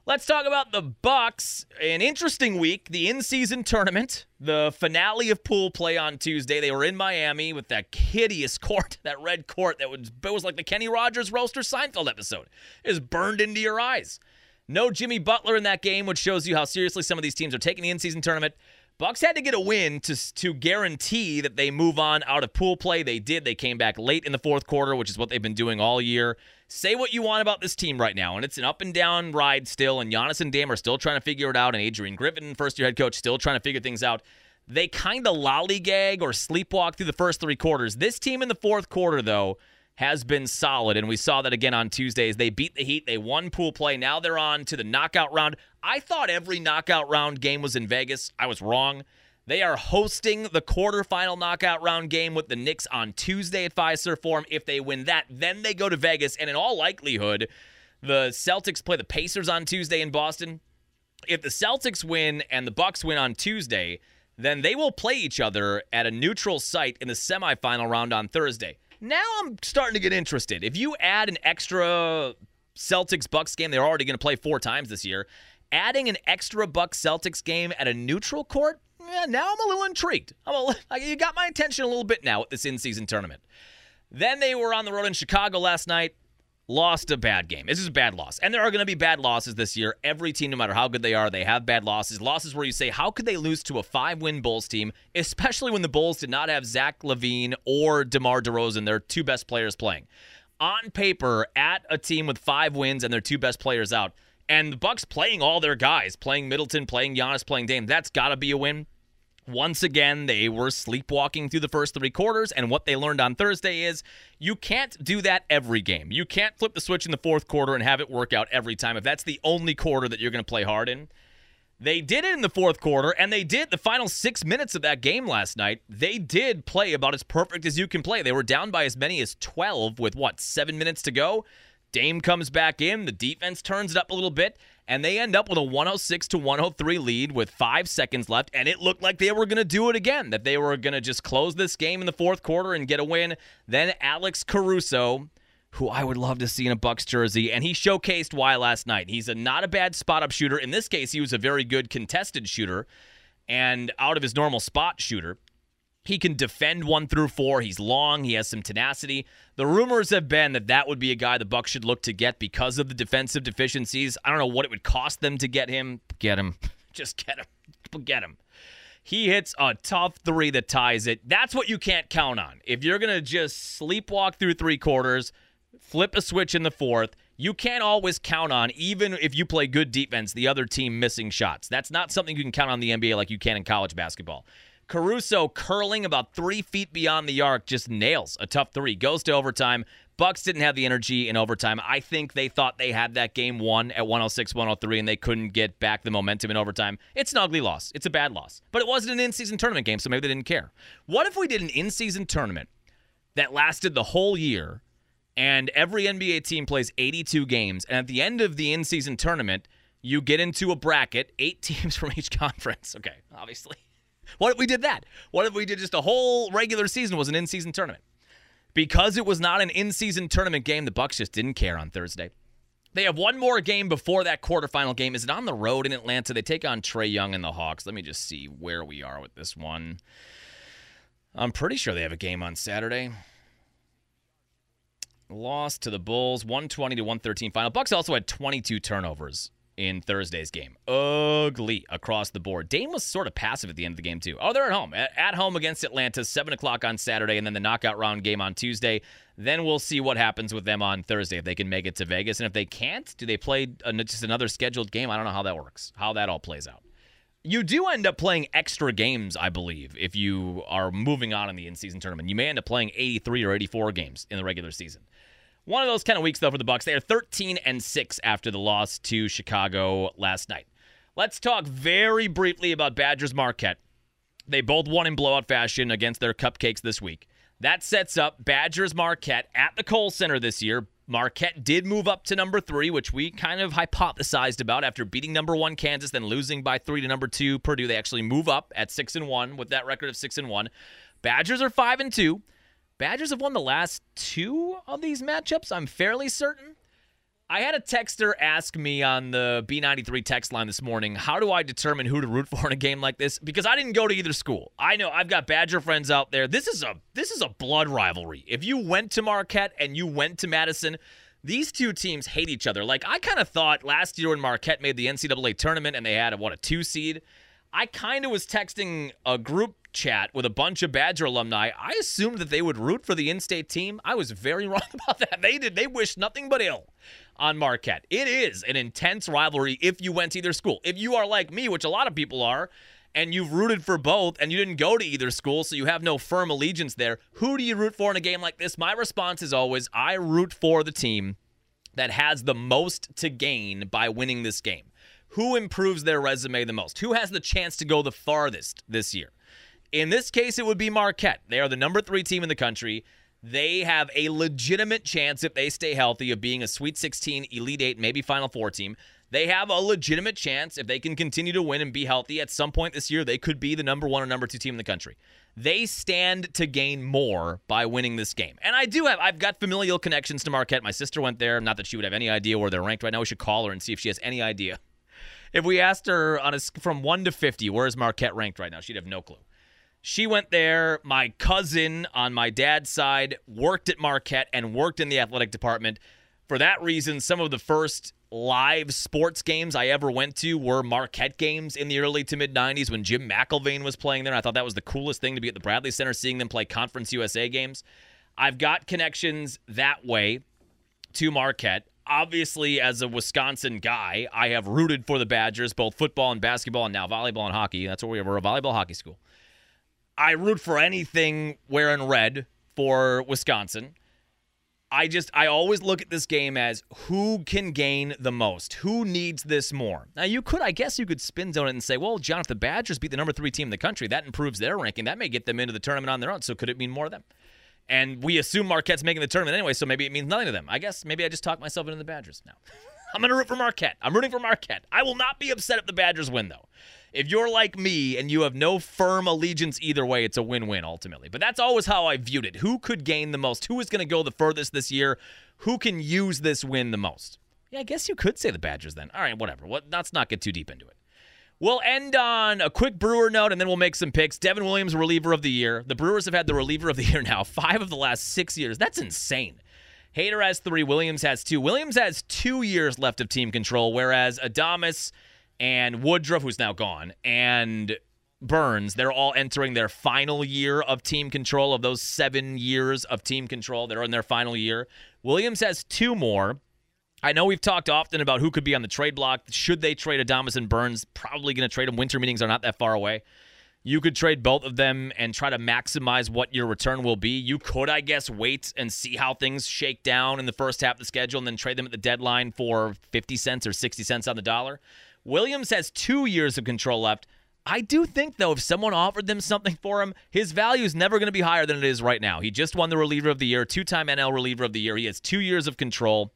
Let's talk about the Bucks. An interesting week, the in-season tournament, the finale of pool play on Tuesday. They were in Miami with that hideous court, that red court that was was like the Kenny Rogers roaster Seinfeld episode. Was burned into your eyes. No Jimmy Butler in that game, which shows you how seriously some of these teams are taking the in-season tournament. Bucks had to get a win to to guarantee that they move on out of pool play. They did. They came back late in the fourth quarter, which is what they've been doing all year. Say what you want about this team right now, and it's an up and down ride still. And Giannis and Dame are still trying to figure it out, and Adrian Griffin, first year head coach, still trying to figure things out. They kind of lollygag or sleepwalk through the first three quarters. This team in the fourth quarter, though, has been solid, and we saw that again on Tuesdays. They beat the Heat. They won pool play. Now they're on to the knockout round. I thought every knockout round game was in Vegas. I was wrong. They are hosting the quarterfinal knockout round game with the Knicks on Tuesday at Fiserv Forum. If they win that, then they go to Vegas, and in all likelihood, the Celtics play the Pacers on Tuesday in Boston. If the Celtics win and the Bucks win on Tuesday, then they will play each other at a neutral site in the semifinal round on Thursday. Now I'm starting to get interested. If you add an extra Celtics Bucks game, they're already going to play four times this year. Adding an extra Bucks Celtics game at a neutral court, yeah, now I'm a little intrigued. I'm you got my attention a little bit now at this in-season tournament. Then they were on the road in Chicago last night lost a bad game. This is a bad loss. And there are going to be bad losses this year. Every team, no matter how good they are, they have bad losses. Losses where you say, how could they lose to a five win Bulls team, especially when the Bulls did not have Zach LaVine or DeMar DeRozan, their two best players playing? On paper, at a team with five wins and their two best players out, and the Bucks playing all their guys, playing Middleton, playing Giannis, playing Dame, that's got to be a win. Once again, they were sleepwalking through the first three quarters, and what they learned on Thursday is you can't do that every game. You can't flip the switch in the fourth quarter and have it work out every time if that's the only quarter that you're going to play hard in. They did it in the fourth quarter, and they did the final six minutes of that game last night. They did play about as perfect as you can play. They were down by as many as 12 with what, seven minutes to go? Dame comes back in. The defense turns it up a little bit and they end up with a 106 to 103 lead with five seconds left. And it looked like they were going to do it again, that they were going to just close this game in the fourth quarter and get a win. Then Alex Caruso, who I would love to see in a Bucks jersey, and he showcased why last night. He's a not a bad spot up shooter. In this case, he was a very good contested shooter and out of his normal spot shooter. He can defend one through four. He's long. He has some tenacity. The rumors have been that that would be a guy the Bucks should look to get because of the defensive deficiencies. I don't know what it would cost them to get him. Get him. Just get him. Get him. He hits a tough three that ties it. That's what you can't count on. If you're going to just sleepwalk through three quarters, flip a switch in the fourth, you can't always count on, even if you play good defense, the other team missing shots. That's not something you can count on the NBA like you can in college basketball. Caruso curling about three feet beyond the arc just nails a tough three. Goes to overtime. Bucks didn't have the energy in overtime. I think they thought they had that game won at 106 103 and they couldn't get back the momentum in overtime. It's an ugly loss. It's a bad loss. But it wasn't an in season tournament game, so maybe they didn't care. What if we did an in season tournament that lasted the whole year and every NBA team plays 82 games and at the end of the in season tournament, you get into a bracket, eight teams from each conference. Okay, obviously. What if we did that? What if we did just a whole regular season was an in-season tournament? Because it was not an in-season tournament game, the Bucks just didn't care on Thursday. They have one more game before that quarterfinal game. Is it on the road in Atlanta? They take on Trae Young and the Hawks. Let me just see where we are with this one. I'm pretty sure they have a game on Saturday. Lost to the Bulls, 120 to 113 final. Bucks also had 22 turnovers in Thursday's game. Ugly across the board. Dame was sort of passive at the end of the game, too. Oh, they're at home. At home against Atlanta, 7 o'clock on Saturday, and then the knockout round game on Tuesday. Then we'll see what happens with them on Thursday if they can make it to Vegas. And if they can't, do they play just another scheduled game? I don't know how that works, how that all plays out. You do end up playing extra games, I believe, if you are moving on in the in-season tournament. You may end up playing 83 or 84 games in the regular season. One of those kind of weeks though for the Bucks. They are 13 and 6 after the loss to Chicago last night. Let's talk very briefly about Badgers Marquette. They both won in blowout fashion against their cupcakes this week. That sets up Badgers Marquette at the Kohl Center this year. Marquette did move up to number three, which we kind of hypothesized about after beating number one Kansas, then losing by three to number two Purdue. They actually move up at six and one with that record of six and one. Badgers are five and two. Badgers have won the last two of these matchups, I'm fairly certain. I had a texter ask me on the B93 text line this morning, how do I determine who to root for in a game like this? Because I didn't go to either school. I know I've got Badger friends out there. This is a this is a blood rivalry. If you went to Marquette and you went to Madison, these two teams hate each other. Like I kind of thought last year when Marquette made the NCAA tournament and they had a, what a two seed, I kind of was texting a group chat with a bunch of Badger alumni, I assumed that they would root for the in-state team. I was very wrong about that. They did. They wished nothing but ill on Marquette. It is an intense rivalry if you went to either school. If you are like me, which a lot of people are, and you've rooted for both and you didn't go to either school, so you have no firm allegiance there, who do you root for in a game like this? My response is always I root for the team that has the most to gain by winning this game. Who improves their resume the most? Who has the chance to go the farthest this year? In this case, it would be Marquette. They are the number three team in the country. They have a legitimate chance, if they stay healthy, of being a Sweet 16, Elite 8, maybe Final Four team. They have a legitimate chance, if they can continue to win and be healthy, at some point this year, they could be the number one or number two team in the country. They stand to gain more by winning this game. And I do have, I've got familial connections to Marquette. My sister went there. Not that she would have any idea where they're ranked right now. We should call her and see if she has any idea. If we asked her on a, from 1 to 50, where is Marquette ranked right now? She'd have no clue. She went there. My cousin on my dad's side worked at Marquette and worked in the athletic department. For that reason, some of the first live sports games I ever went to were Marquette games in the early to mid 90s when Jim McIlvaine was playing there. I thought that was the coolest thing to be at the Bradley Center, seeing them play Conference USA games. I've got connections that way to Marquette. Obviously, as a Wisconsin guy, I have rooted for the Badgers, both football and basketball, and now volleyball and hockey. That's where we were a volleyball hockey school. I root for anything wearing red for Wisconsin. I just I always look at this game as who can gain the most, who needs this more. Now you could, I guess, you could spin zone it and say, well, John, if the Badgers beat the number three team in the country, that improves their ranking. That may get them into the tournament on their own. So could it mean more of them? And we assume Marquette's making the tournament anyway, so maybe it means nothing to them. I guess maybe I just talked myself into the Badgers now. I'm to root for Marquette. I'm rooting for Marquette. I will not be upset if the Badgers win, though. If you're like me and you have no firm allegiance either way, it's a win win ultimately. But that's always how I viewed it. Who could gain the most? Who is going to go the furthest this year? Who can use this win the most? Yeah, I guess you could say the Badgers then. All right, whatever. What, let's not get too deep into it. We'll end on a quick Brewer note and then we'll make some picks. Devin Williams, reliever of the year. The Brewers have had the reliever of the year now five of the last six years. That's insane. Hader has three. Williams has two. Williams has two years left of team control, whereas Adames and Woodruff, who's now gone, and Burnes, they're all entering their final year of team control. Of those seven years of team control, they're in their final year. Williams has two more. I know we've talked often about who could be on the trade block. Should they trade Adames and Burnes? Probably going to trade them. Winter meetings are not that far away. You could trade both of them and try to maximize what your return will be. You could, I guess, wait and see how things shake down in the first half of the schedule and then trade them at the deadline for 50 cents or 60 cents on the dollar. Williams has two years of control left. I do think, though, if someone offered them something for him, his value is never going to be higher than it is right now. He just won the reliever of the year, two time NL reliever of the year. He has two years of control.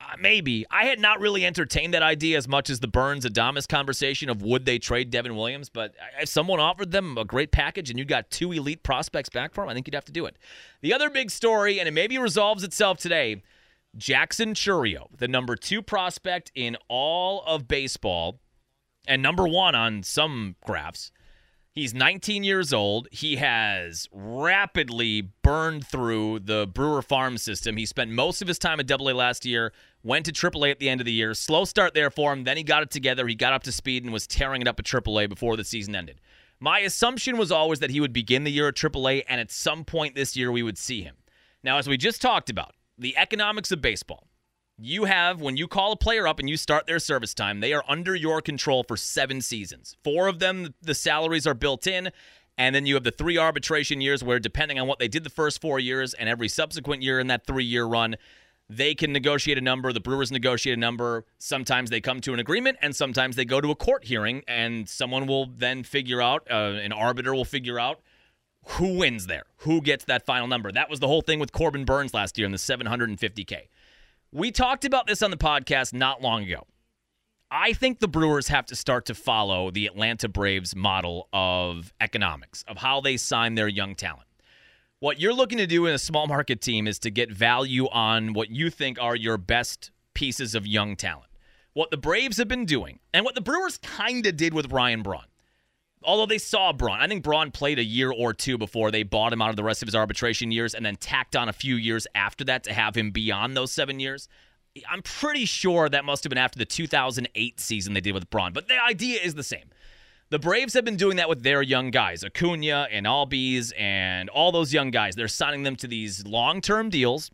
Uh, maybe. I had not really entertained that idea as much as the Burnes Adames conversation of would they trade Devin Williams, but if someone offered them a great package and you got two elite prospects back for him, I think you'd have to do it. The other big story, and it maybe resolves itself today Jackson Chourio, the number two prospect in all of baseball, and number one on some graphs, He's 19 years old. He has rapidly burned through the Brewer farm system. He spent most of his time at AA last year, went to AAA at the end of the year. Slow start there for him. Then he got it together. He got up to speed and was tearing it up at AAA before the season ended. My assumption was always that he would begin the year at AAA, and at some point this year we would see him. Now, as we just talked about, the economics of baseball. You have, when you call a player up and you start their service time, they are under your control for seven seasons. Four of them, the salaries are built in. And then you have the three arbitration years where, depending on what they did the first four years and every subsequent year in that three year run, they can negotiate a number. The Brewers negotiate a number. Sometimes they come to an agreement, and sometimes they go to a court hearing, and someone will then figure out, uh, an arbiter will figure out who wins there, who gets that final number. That was the whole thing with Corbin Burnes last year in the 750K. We talked about this on the podcast not long ago. I think the Brewers have to start to follow the Atlanta Braves model of economics, of how they sign their young talent. What you're looking to do in a small market team is to get value on what you think are your best pieces of young talent. What the Braves have been doing, and what the Brewers kind of did with Ryan Braun although they saw Braun. I think Braun played a year or two before they bought him out of the rest of his arbitration years and then tacked on a few years after that to have him beyond those seven years. I'm pretty sure that must have been after the 2008 season they did with Braun, but the idea is the same. The Braves have been doing that with their young guys, Acuna and Albies and all those young guys. They're signing them to these long term deals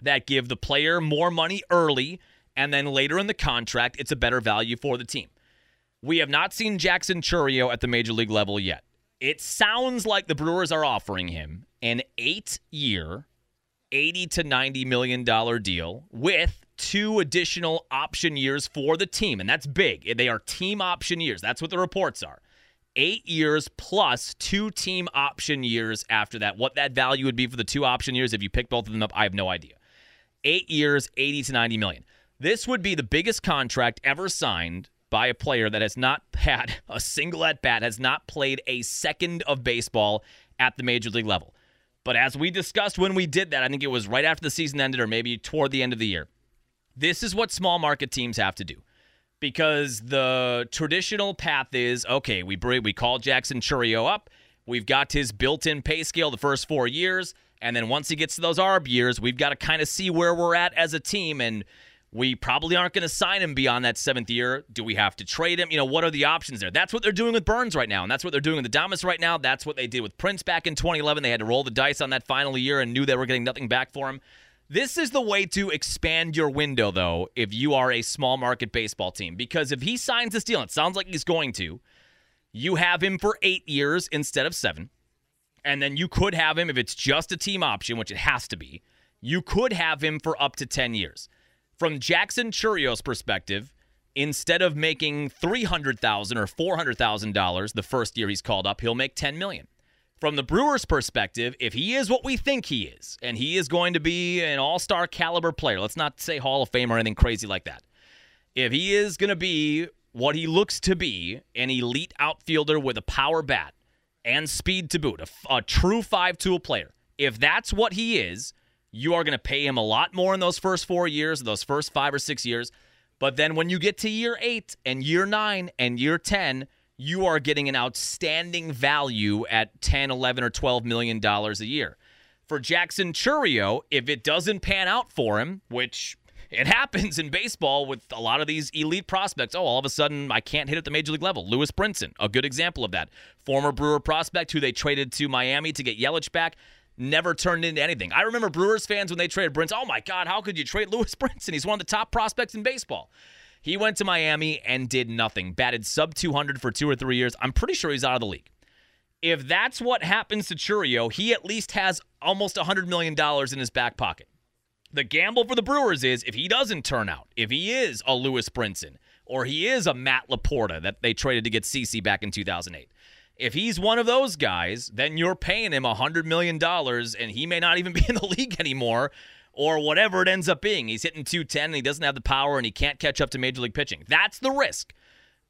that give the player more money early, and then later in the contract, it's a better value for the team. We have not seen Jackson Chourio at the major league level yet. It sounds like the Brewers are offering him an eight year, 80 to 90 million dollar deal with two additional option years for the team. And that's big. They are team option years. That's what the reports are. Eight years plus two team option years after that. What that value would be for the two option years, if you pick both of them up, I have no idea. Eight years, 80 to 90 million. This would be the biggest contract ever signed by a player that has not had a single at bat, has not played a second of baseball at the major league level. But as we discussed when we did that, I think it was right after the season ended or maybe toward the end of the year. This is what small market teams have to do. Because the traditional path is okay, we bring, we call Jackson Chourio up. We've got his built in pay scale the first four years. And then once he gets to those ARB years, we've got to kind of see where we're at as a team. And we probably aren't going to sign him beyond that seventh year. Do we have to trade him? You know, what are the options there? That's what they're doing with Burnes right now, and that's what they're doing with Adames right now. That's what they did with Prince back in 2011. They had to roll the dice on that final year and knew they were getting nothing back for him. This is the way to expand your window, though, if you are a small market baseball team. Because if he signs this deal, and it sounds like he's going to, you have him for eight years instead of seven. And then you could have him, if it's just a team option, which it has to be, you could have him for up to 10 years. From Jackson Chourio's perspective, instead of making 300,000 or $400,000 the first year he's called up, he'll make 10 million. From the Brewers' perspective, if he is what we think he is, and he is going to be an all star caliber player, let's not say Hall of Fame or anything crazy like that. If he is going to be what he looks to be, an elite outfielder with a power bat and speed to boot, a, a true five tool player, if that's what he is, you are going to pay him a lot more in those first four years, those first five or six years. But then when you get to year eight and year nine and year 10, you are getting an outstanding value at 10, 11, or 12 million dollars a year. For Jackson Chourio, if it doesn't pan out for him, which it happens in baseball with a lot of these elite prospects. Oh, all of a sudden I can't hit at the major league level. Lewis Brinson, a good example of that. Former Brewer prospect who they traded to Miami to get Yelich back never turned into anything. I remember Brewers fans when they traded Brinson. Oh my God, how could you trade Lewis Brinson? He's one of the top prospects in baseball. He went to Miami and did nothing. Batted sub 200 for two or three years. I'm pretty sure he's out of the league. If that's what happens to Chourio, he at least has almost $100 million in his back pocket. The gamble for the Brewers is if he doesn't turn out, if he is a Lewis Brinson, or he is a Matt LaPorta that they traded to get CC back in 2008, if he's one of those guys, then you're paying him $100 million and he may not even be in the league anymore or whatever it ends up being. He's hitting 210 and he doesn't have the power and he can't catch up to major league pitching. That's the risk.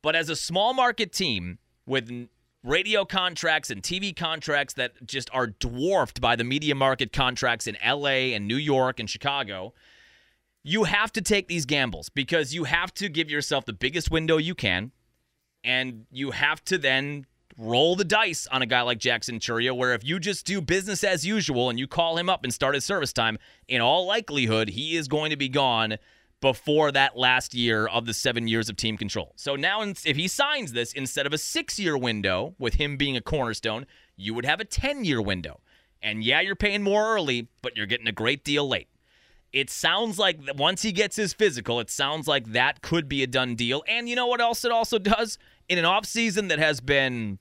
But as a small market team with radio contracts and TV contracts that just are dwarfed by the media market contracts in LA and New York and Chicago, you have to take these gambles because you have to give yourself the biggest window you can and you have to then roll the dice on a guy like Jackson Chourio, where if you just do business as usual and you call him up and start his service time, in all likelihood, he is going to be gone before that last year of the seven years of team control. So now, if he signs this instead of a six year window with him being a cornerstone, you would have a 10 year window. And yeah, you're paying more early, but you're getting a great deal late. It sounds like once he gets his physical, it sounds like that could be a done deal. And you know what else it also does? In an offseason that has been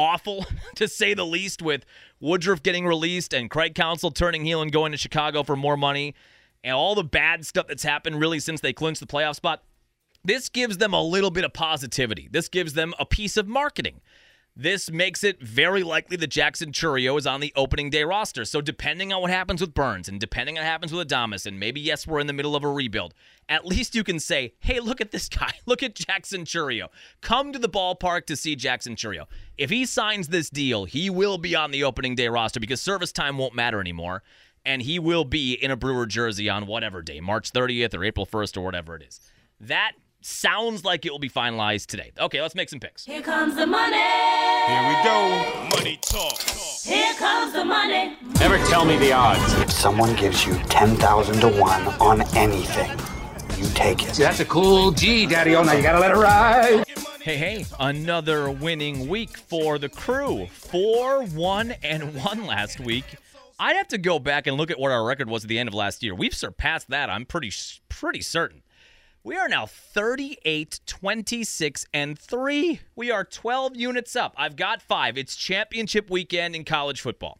awful, to say the least, with Woodruff getting released and Craig Counsell turning heel and going to Chicago for more money and all the bad stuff that's happened really since they clinched the playoff spot. This gives them a little bit of positivity. This gives them a piece of marketing. This makes it very likely that Jackson Chourio is on the opening day roster. So, depending on what happens with Burnes and depending on what happens with Adames, and maybe, yes, we're in the middle of a rebuild, at least you can say, hey, look at this guy. Look at Jackson Chourio. Come to the ballpark to see Jackson Chourio. If he signs this deal, he will be on the opening day roster because service time won't matter anymore and he will be in a Brewer jersey on whatever day, March 30th or April 1st or whatever it is. That sounds like it will be finalized today. Okay, let's make some picks. Here comes the money. Here we go. Money talk. Here comes the money. Never tell me the odds. If someone gives you 10,000 to 1 on anything, you take it. See, that's a cool G, Daddy. Oh, now you gotta let it ride. Hey, hey, another winning week for the crew. 4 1 and 1 last week. I'd have to go back and look at what our record was at the end of last year. We've surpassed that. I'm pretty pretty certain. We are now 38, 26, and 3. We are 12 units up. I've got five. It's championship weekend in college football.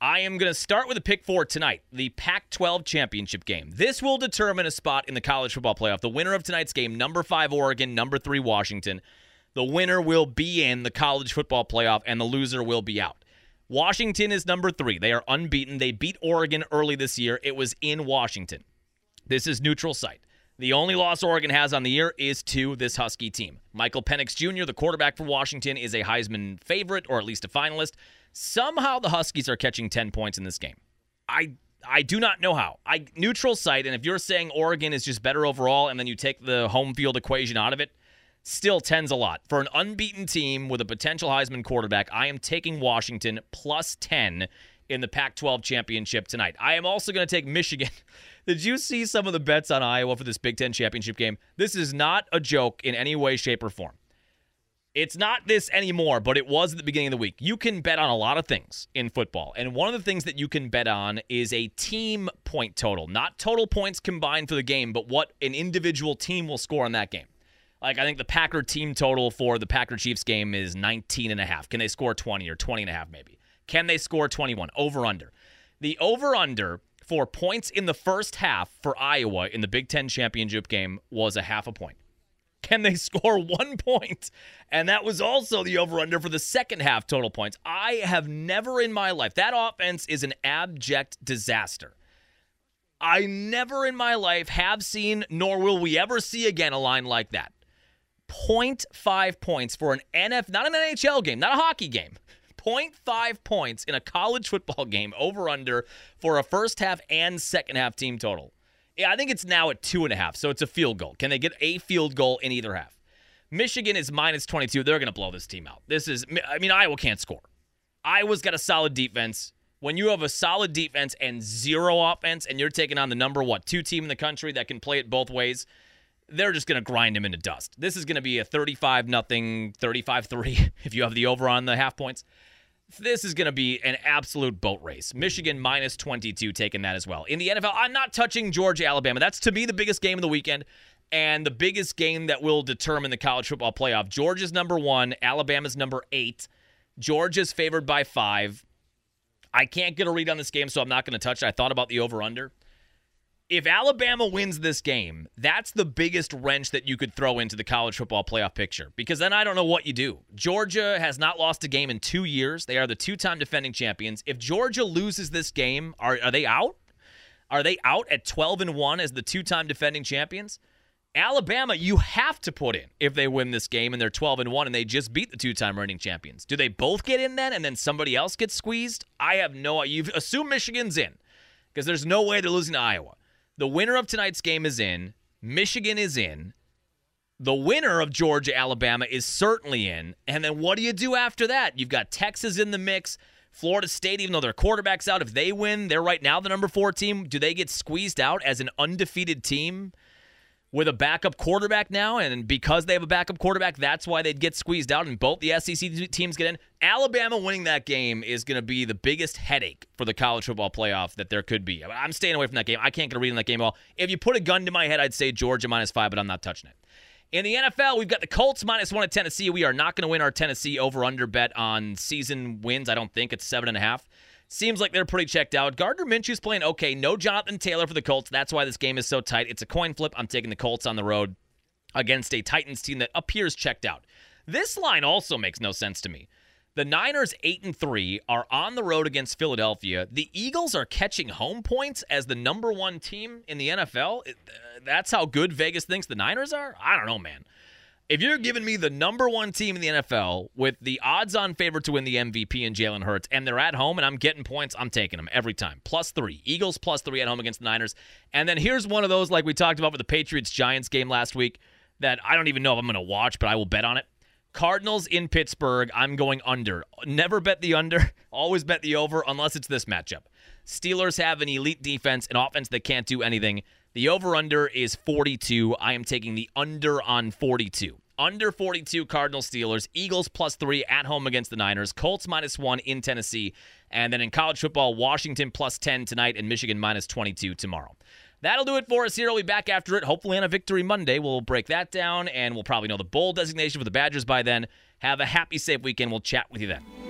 I am going to start with a pick four tonight the Pac 12 championship game. This will determine a spot in the college football playoff. The winner of tonight's game, number five Oregon, number three Washington. The winner will be in the college football playoff, and the loser will be out. Washington is number three. They are unbeaten. They beat Oregon early this year. It was in Washington. This is neutral site. The only loss Oregon has on the year is to this Husky team. Michael Penix Jr., the quarterback for Washington, is a Heisman favorite or at least a finalist. Somehow the Huskies are catching 10 points in this game. I I do not know how. I neutral site, and if you're saying Oregon is just better overall, and then you take the home field equation out of it, still tens a lot. For an unbeaten team with a potential Heisman quarterback, I am taking Washington plus 10 in the Pac 12 championship tonight. I am also going to take Michigan. Did you see some of the bets on Iowa for this Big Ten championship game? This is not a joke in any way, shape, or form. It's not this anymore, but it was at the beginning of the week. You can bet on a lot of things in football. And one of the things that you can bet on is a team point total, not total points combined for the game, but what an individual team will score on that game. Like I think the Packer team total for the Packer Chiefs game is 19 and a half. Can they score 20 or 20 and a half maybe? Can they score 21? Over under. The over under for points in the first half for Iowa in the Big 10 championship game was a half a point. Can they score 1 point? And that was also the over under for the second half total points. I have never in my life. That offense is an abject disaster. I never in my life have seen, nor will we ever see again, a line like that. 0.5 points for an NF, not an NHL game, not a hockey game. 0.5 points in a college football game over under for a first half and second half team total. Yeah, I think it's now at two and a half, so it's a field goal. Can they get a field goal in either half? Michigan is minus 22. They're going to blow this team out. This is, I mean, Iowa can't score. Iowa's got a solid defense. When you have a solid defense and zero offense, and you're taking on the number what two team in the country that can play it both ways, they're just going to grind him into dust. This is going to be a 35 nothing, 35 3 if you have the over on the half points. This is going to be an absolute boat race. Michigan minus 22 taking that as well. In the NFL, I'm not touching Georgia, Alabama. That's to me the biggest game of the weekend and the biggest game that will determine the college football playoff. Georgia's number one, Alabama's number eight. Georgia's favored by five. I can't get a read on this game, so I'm not going to touch it. I thought about the over under if Alabama wins this game, that's the biggest wrench that you could throw into the college football playoff picture because then I don't know what you do. Georgia has not lost a game in two years. They are the two time defending champions. If Georgia loses this game, are, are they out? Are they out at 12 and 1 as the two time defending champions? Alabama, you have to put in if they win this game and they're 12 and 1 and they just beat the two time reigning champions. Do they both get in then and then somebody else gets squeezed? I have no You assume Michigan's in because there's no way they're losing to Iowa. The winner of tonight's game is in. Michigan is in. The winner of Georgia Alabama is certainly in. And then what do you do after that? You've got Texas in the mix. Florida State, even though their quarterback's out, if they win, they're right now the number four team. Do they get squeezed out as an undefeated team with a backup quarterback now? And because they have a backup quarterback, that's why they'd get squeezed out and both the SEC teams get in. Alabama winning that game is going to be the biggest headache for the college football playoff that there could be. I'm staying away from that game. I can't get a read on that game at all. If you put a gun to my head, I'd say Georgia minus five, but I'm not touching it. In the NFL, we've got the Colts minus one at Tennessee. We are not going to win our Tennessee over under bet on season wins. I don't think it's seven and a half. Seems like they're pretty checked out. Gardner Minshew's playing okay. No Jonathan Taylor for the Colts. That's why this game is so tight. It's a coin flip. I'm taking the Colts on the road against a Titans team that appears checked out. This line also makes no sense to me. The Niners 8 and 3 are on the road against Philadelphia. The Eagles are catching home points as the number 1 team in the NFL. Uh, that's how good Vegas thinks the Niners are? I don't know, man. If you're giving me the number 1 team in the NFL with the odds on favorite to win the MVP and Jalen Hurts and they're at home and I'm getting points, I'm taking them every time. Plus 3. Eagles plus 3 at home against the Niners. And then here's one of those like we talked about with the Patriots Giants game last week that I don't even know if I'm going to watch, but I will bet on it. Cardinals in Pittsburgh, I'm going under. Never bet the under, always bet the over unless it's this matchup. Steelers have an elite defense, an offense that can't do anything. The over under is 42. I am taking the under on 42. Under 42 Cardinals Steelers, Eagles plus 3 at home against the Niners, Colts minus 1 in Tennessee, and then in college football, Washington plus 10 tonight and Michigan minus 22 tomorrow. That'll do it for us here. We'll be back after it, hopefully on a victory Monday. We'll break that down, and we'll probably know the bowl designation for the Badgers by then. Have a happy, safe weekend. We'll chat with you then.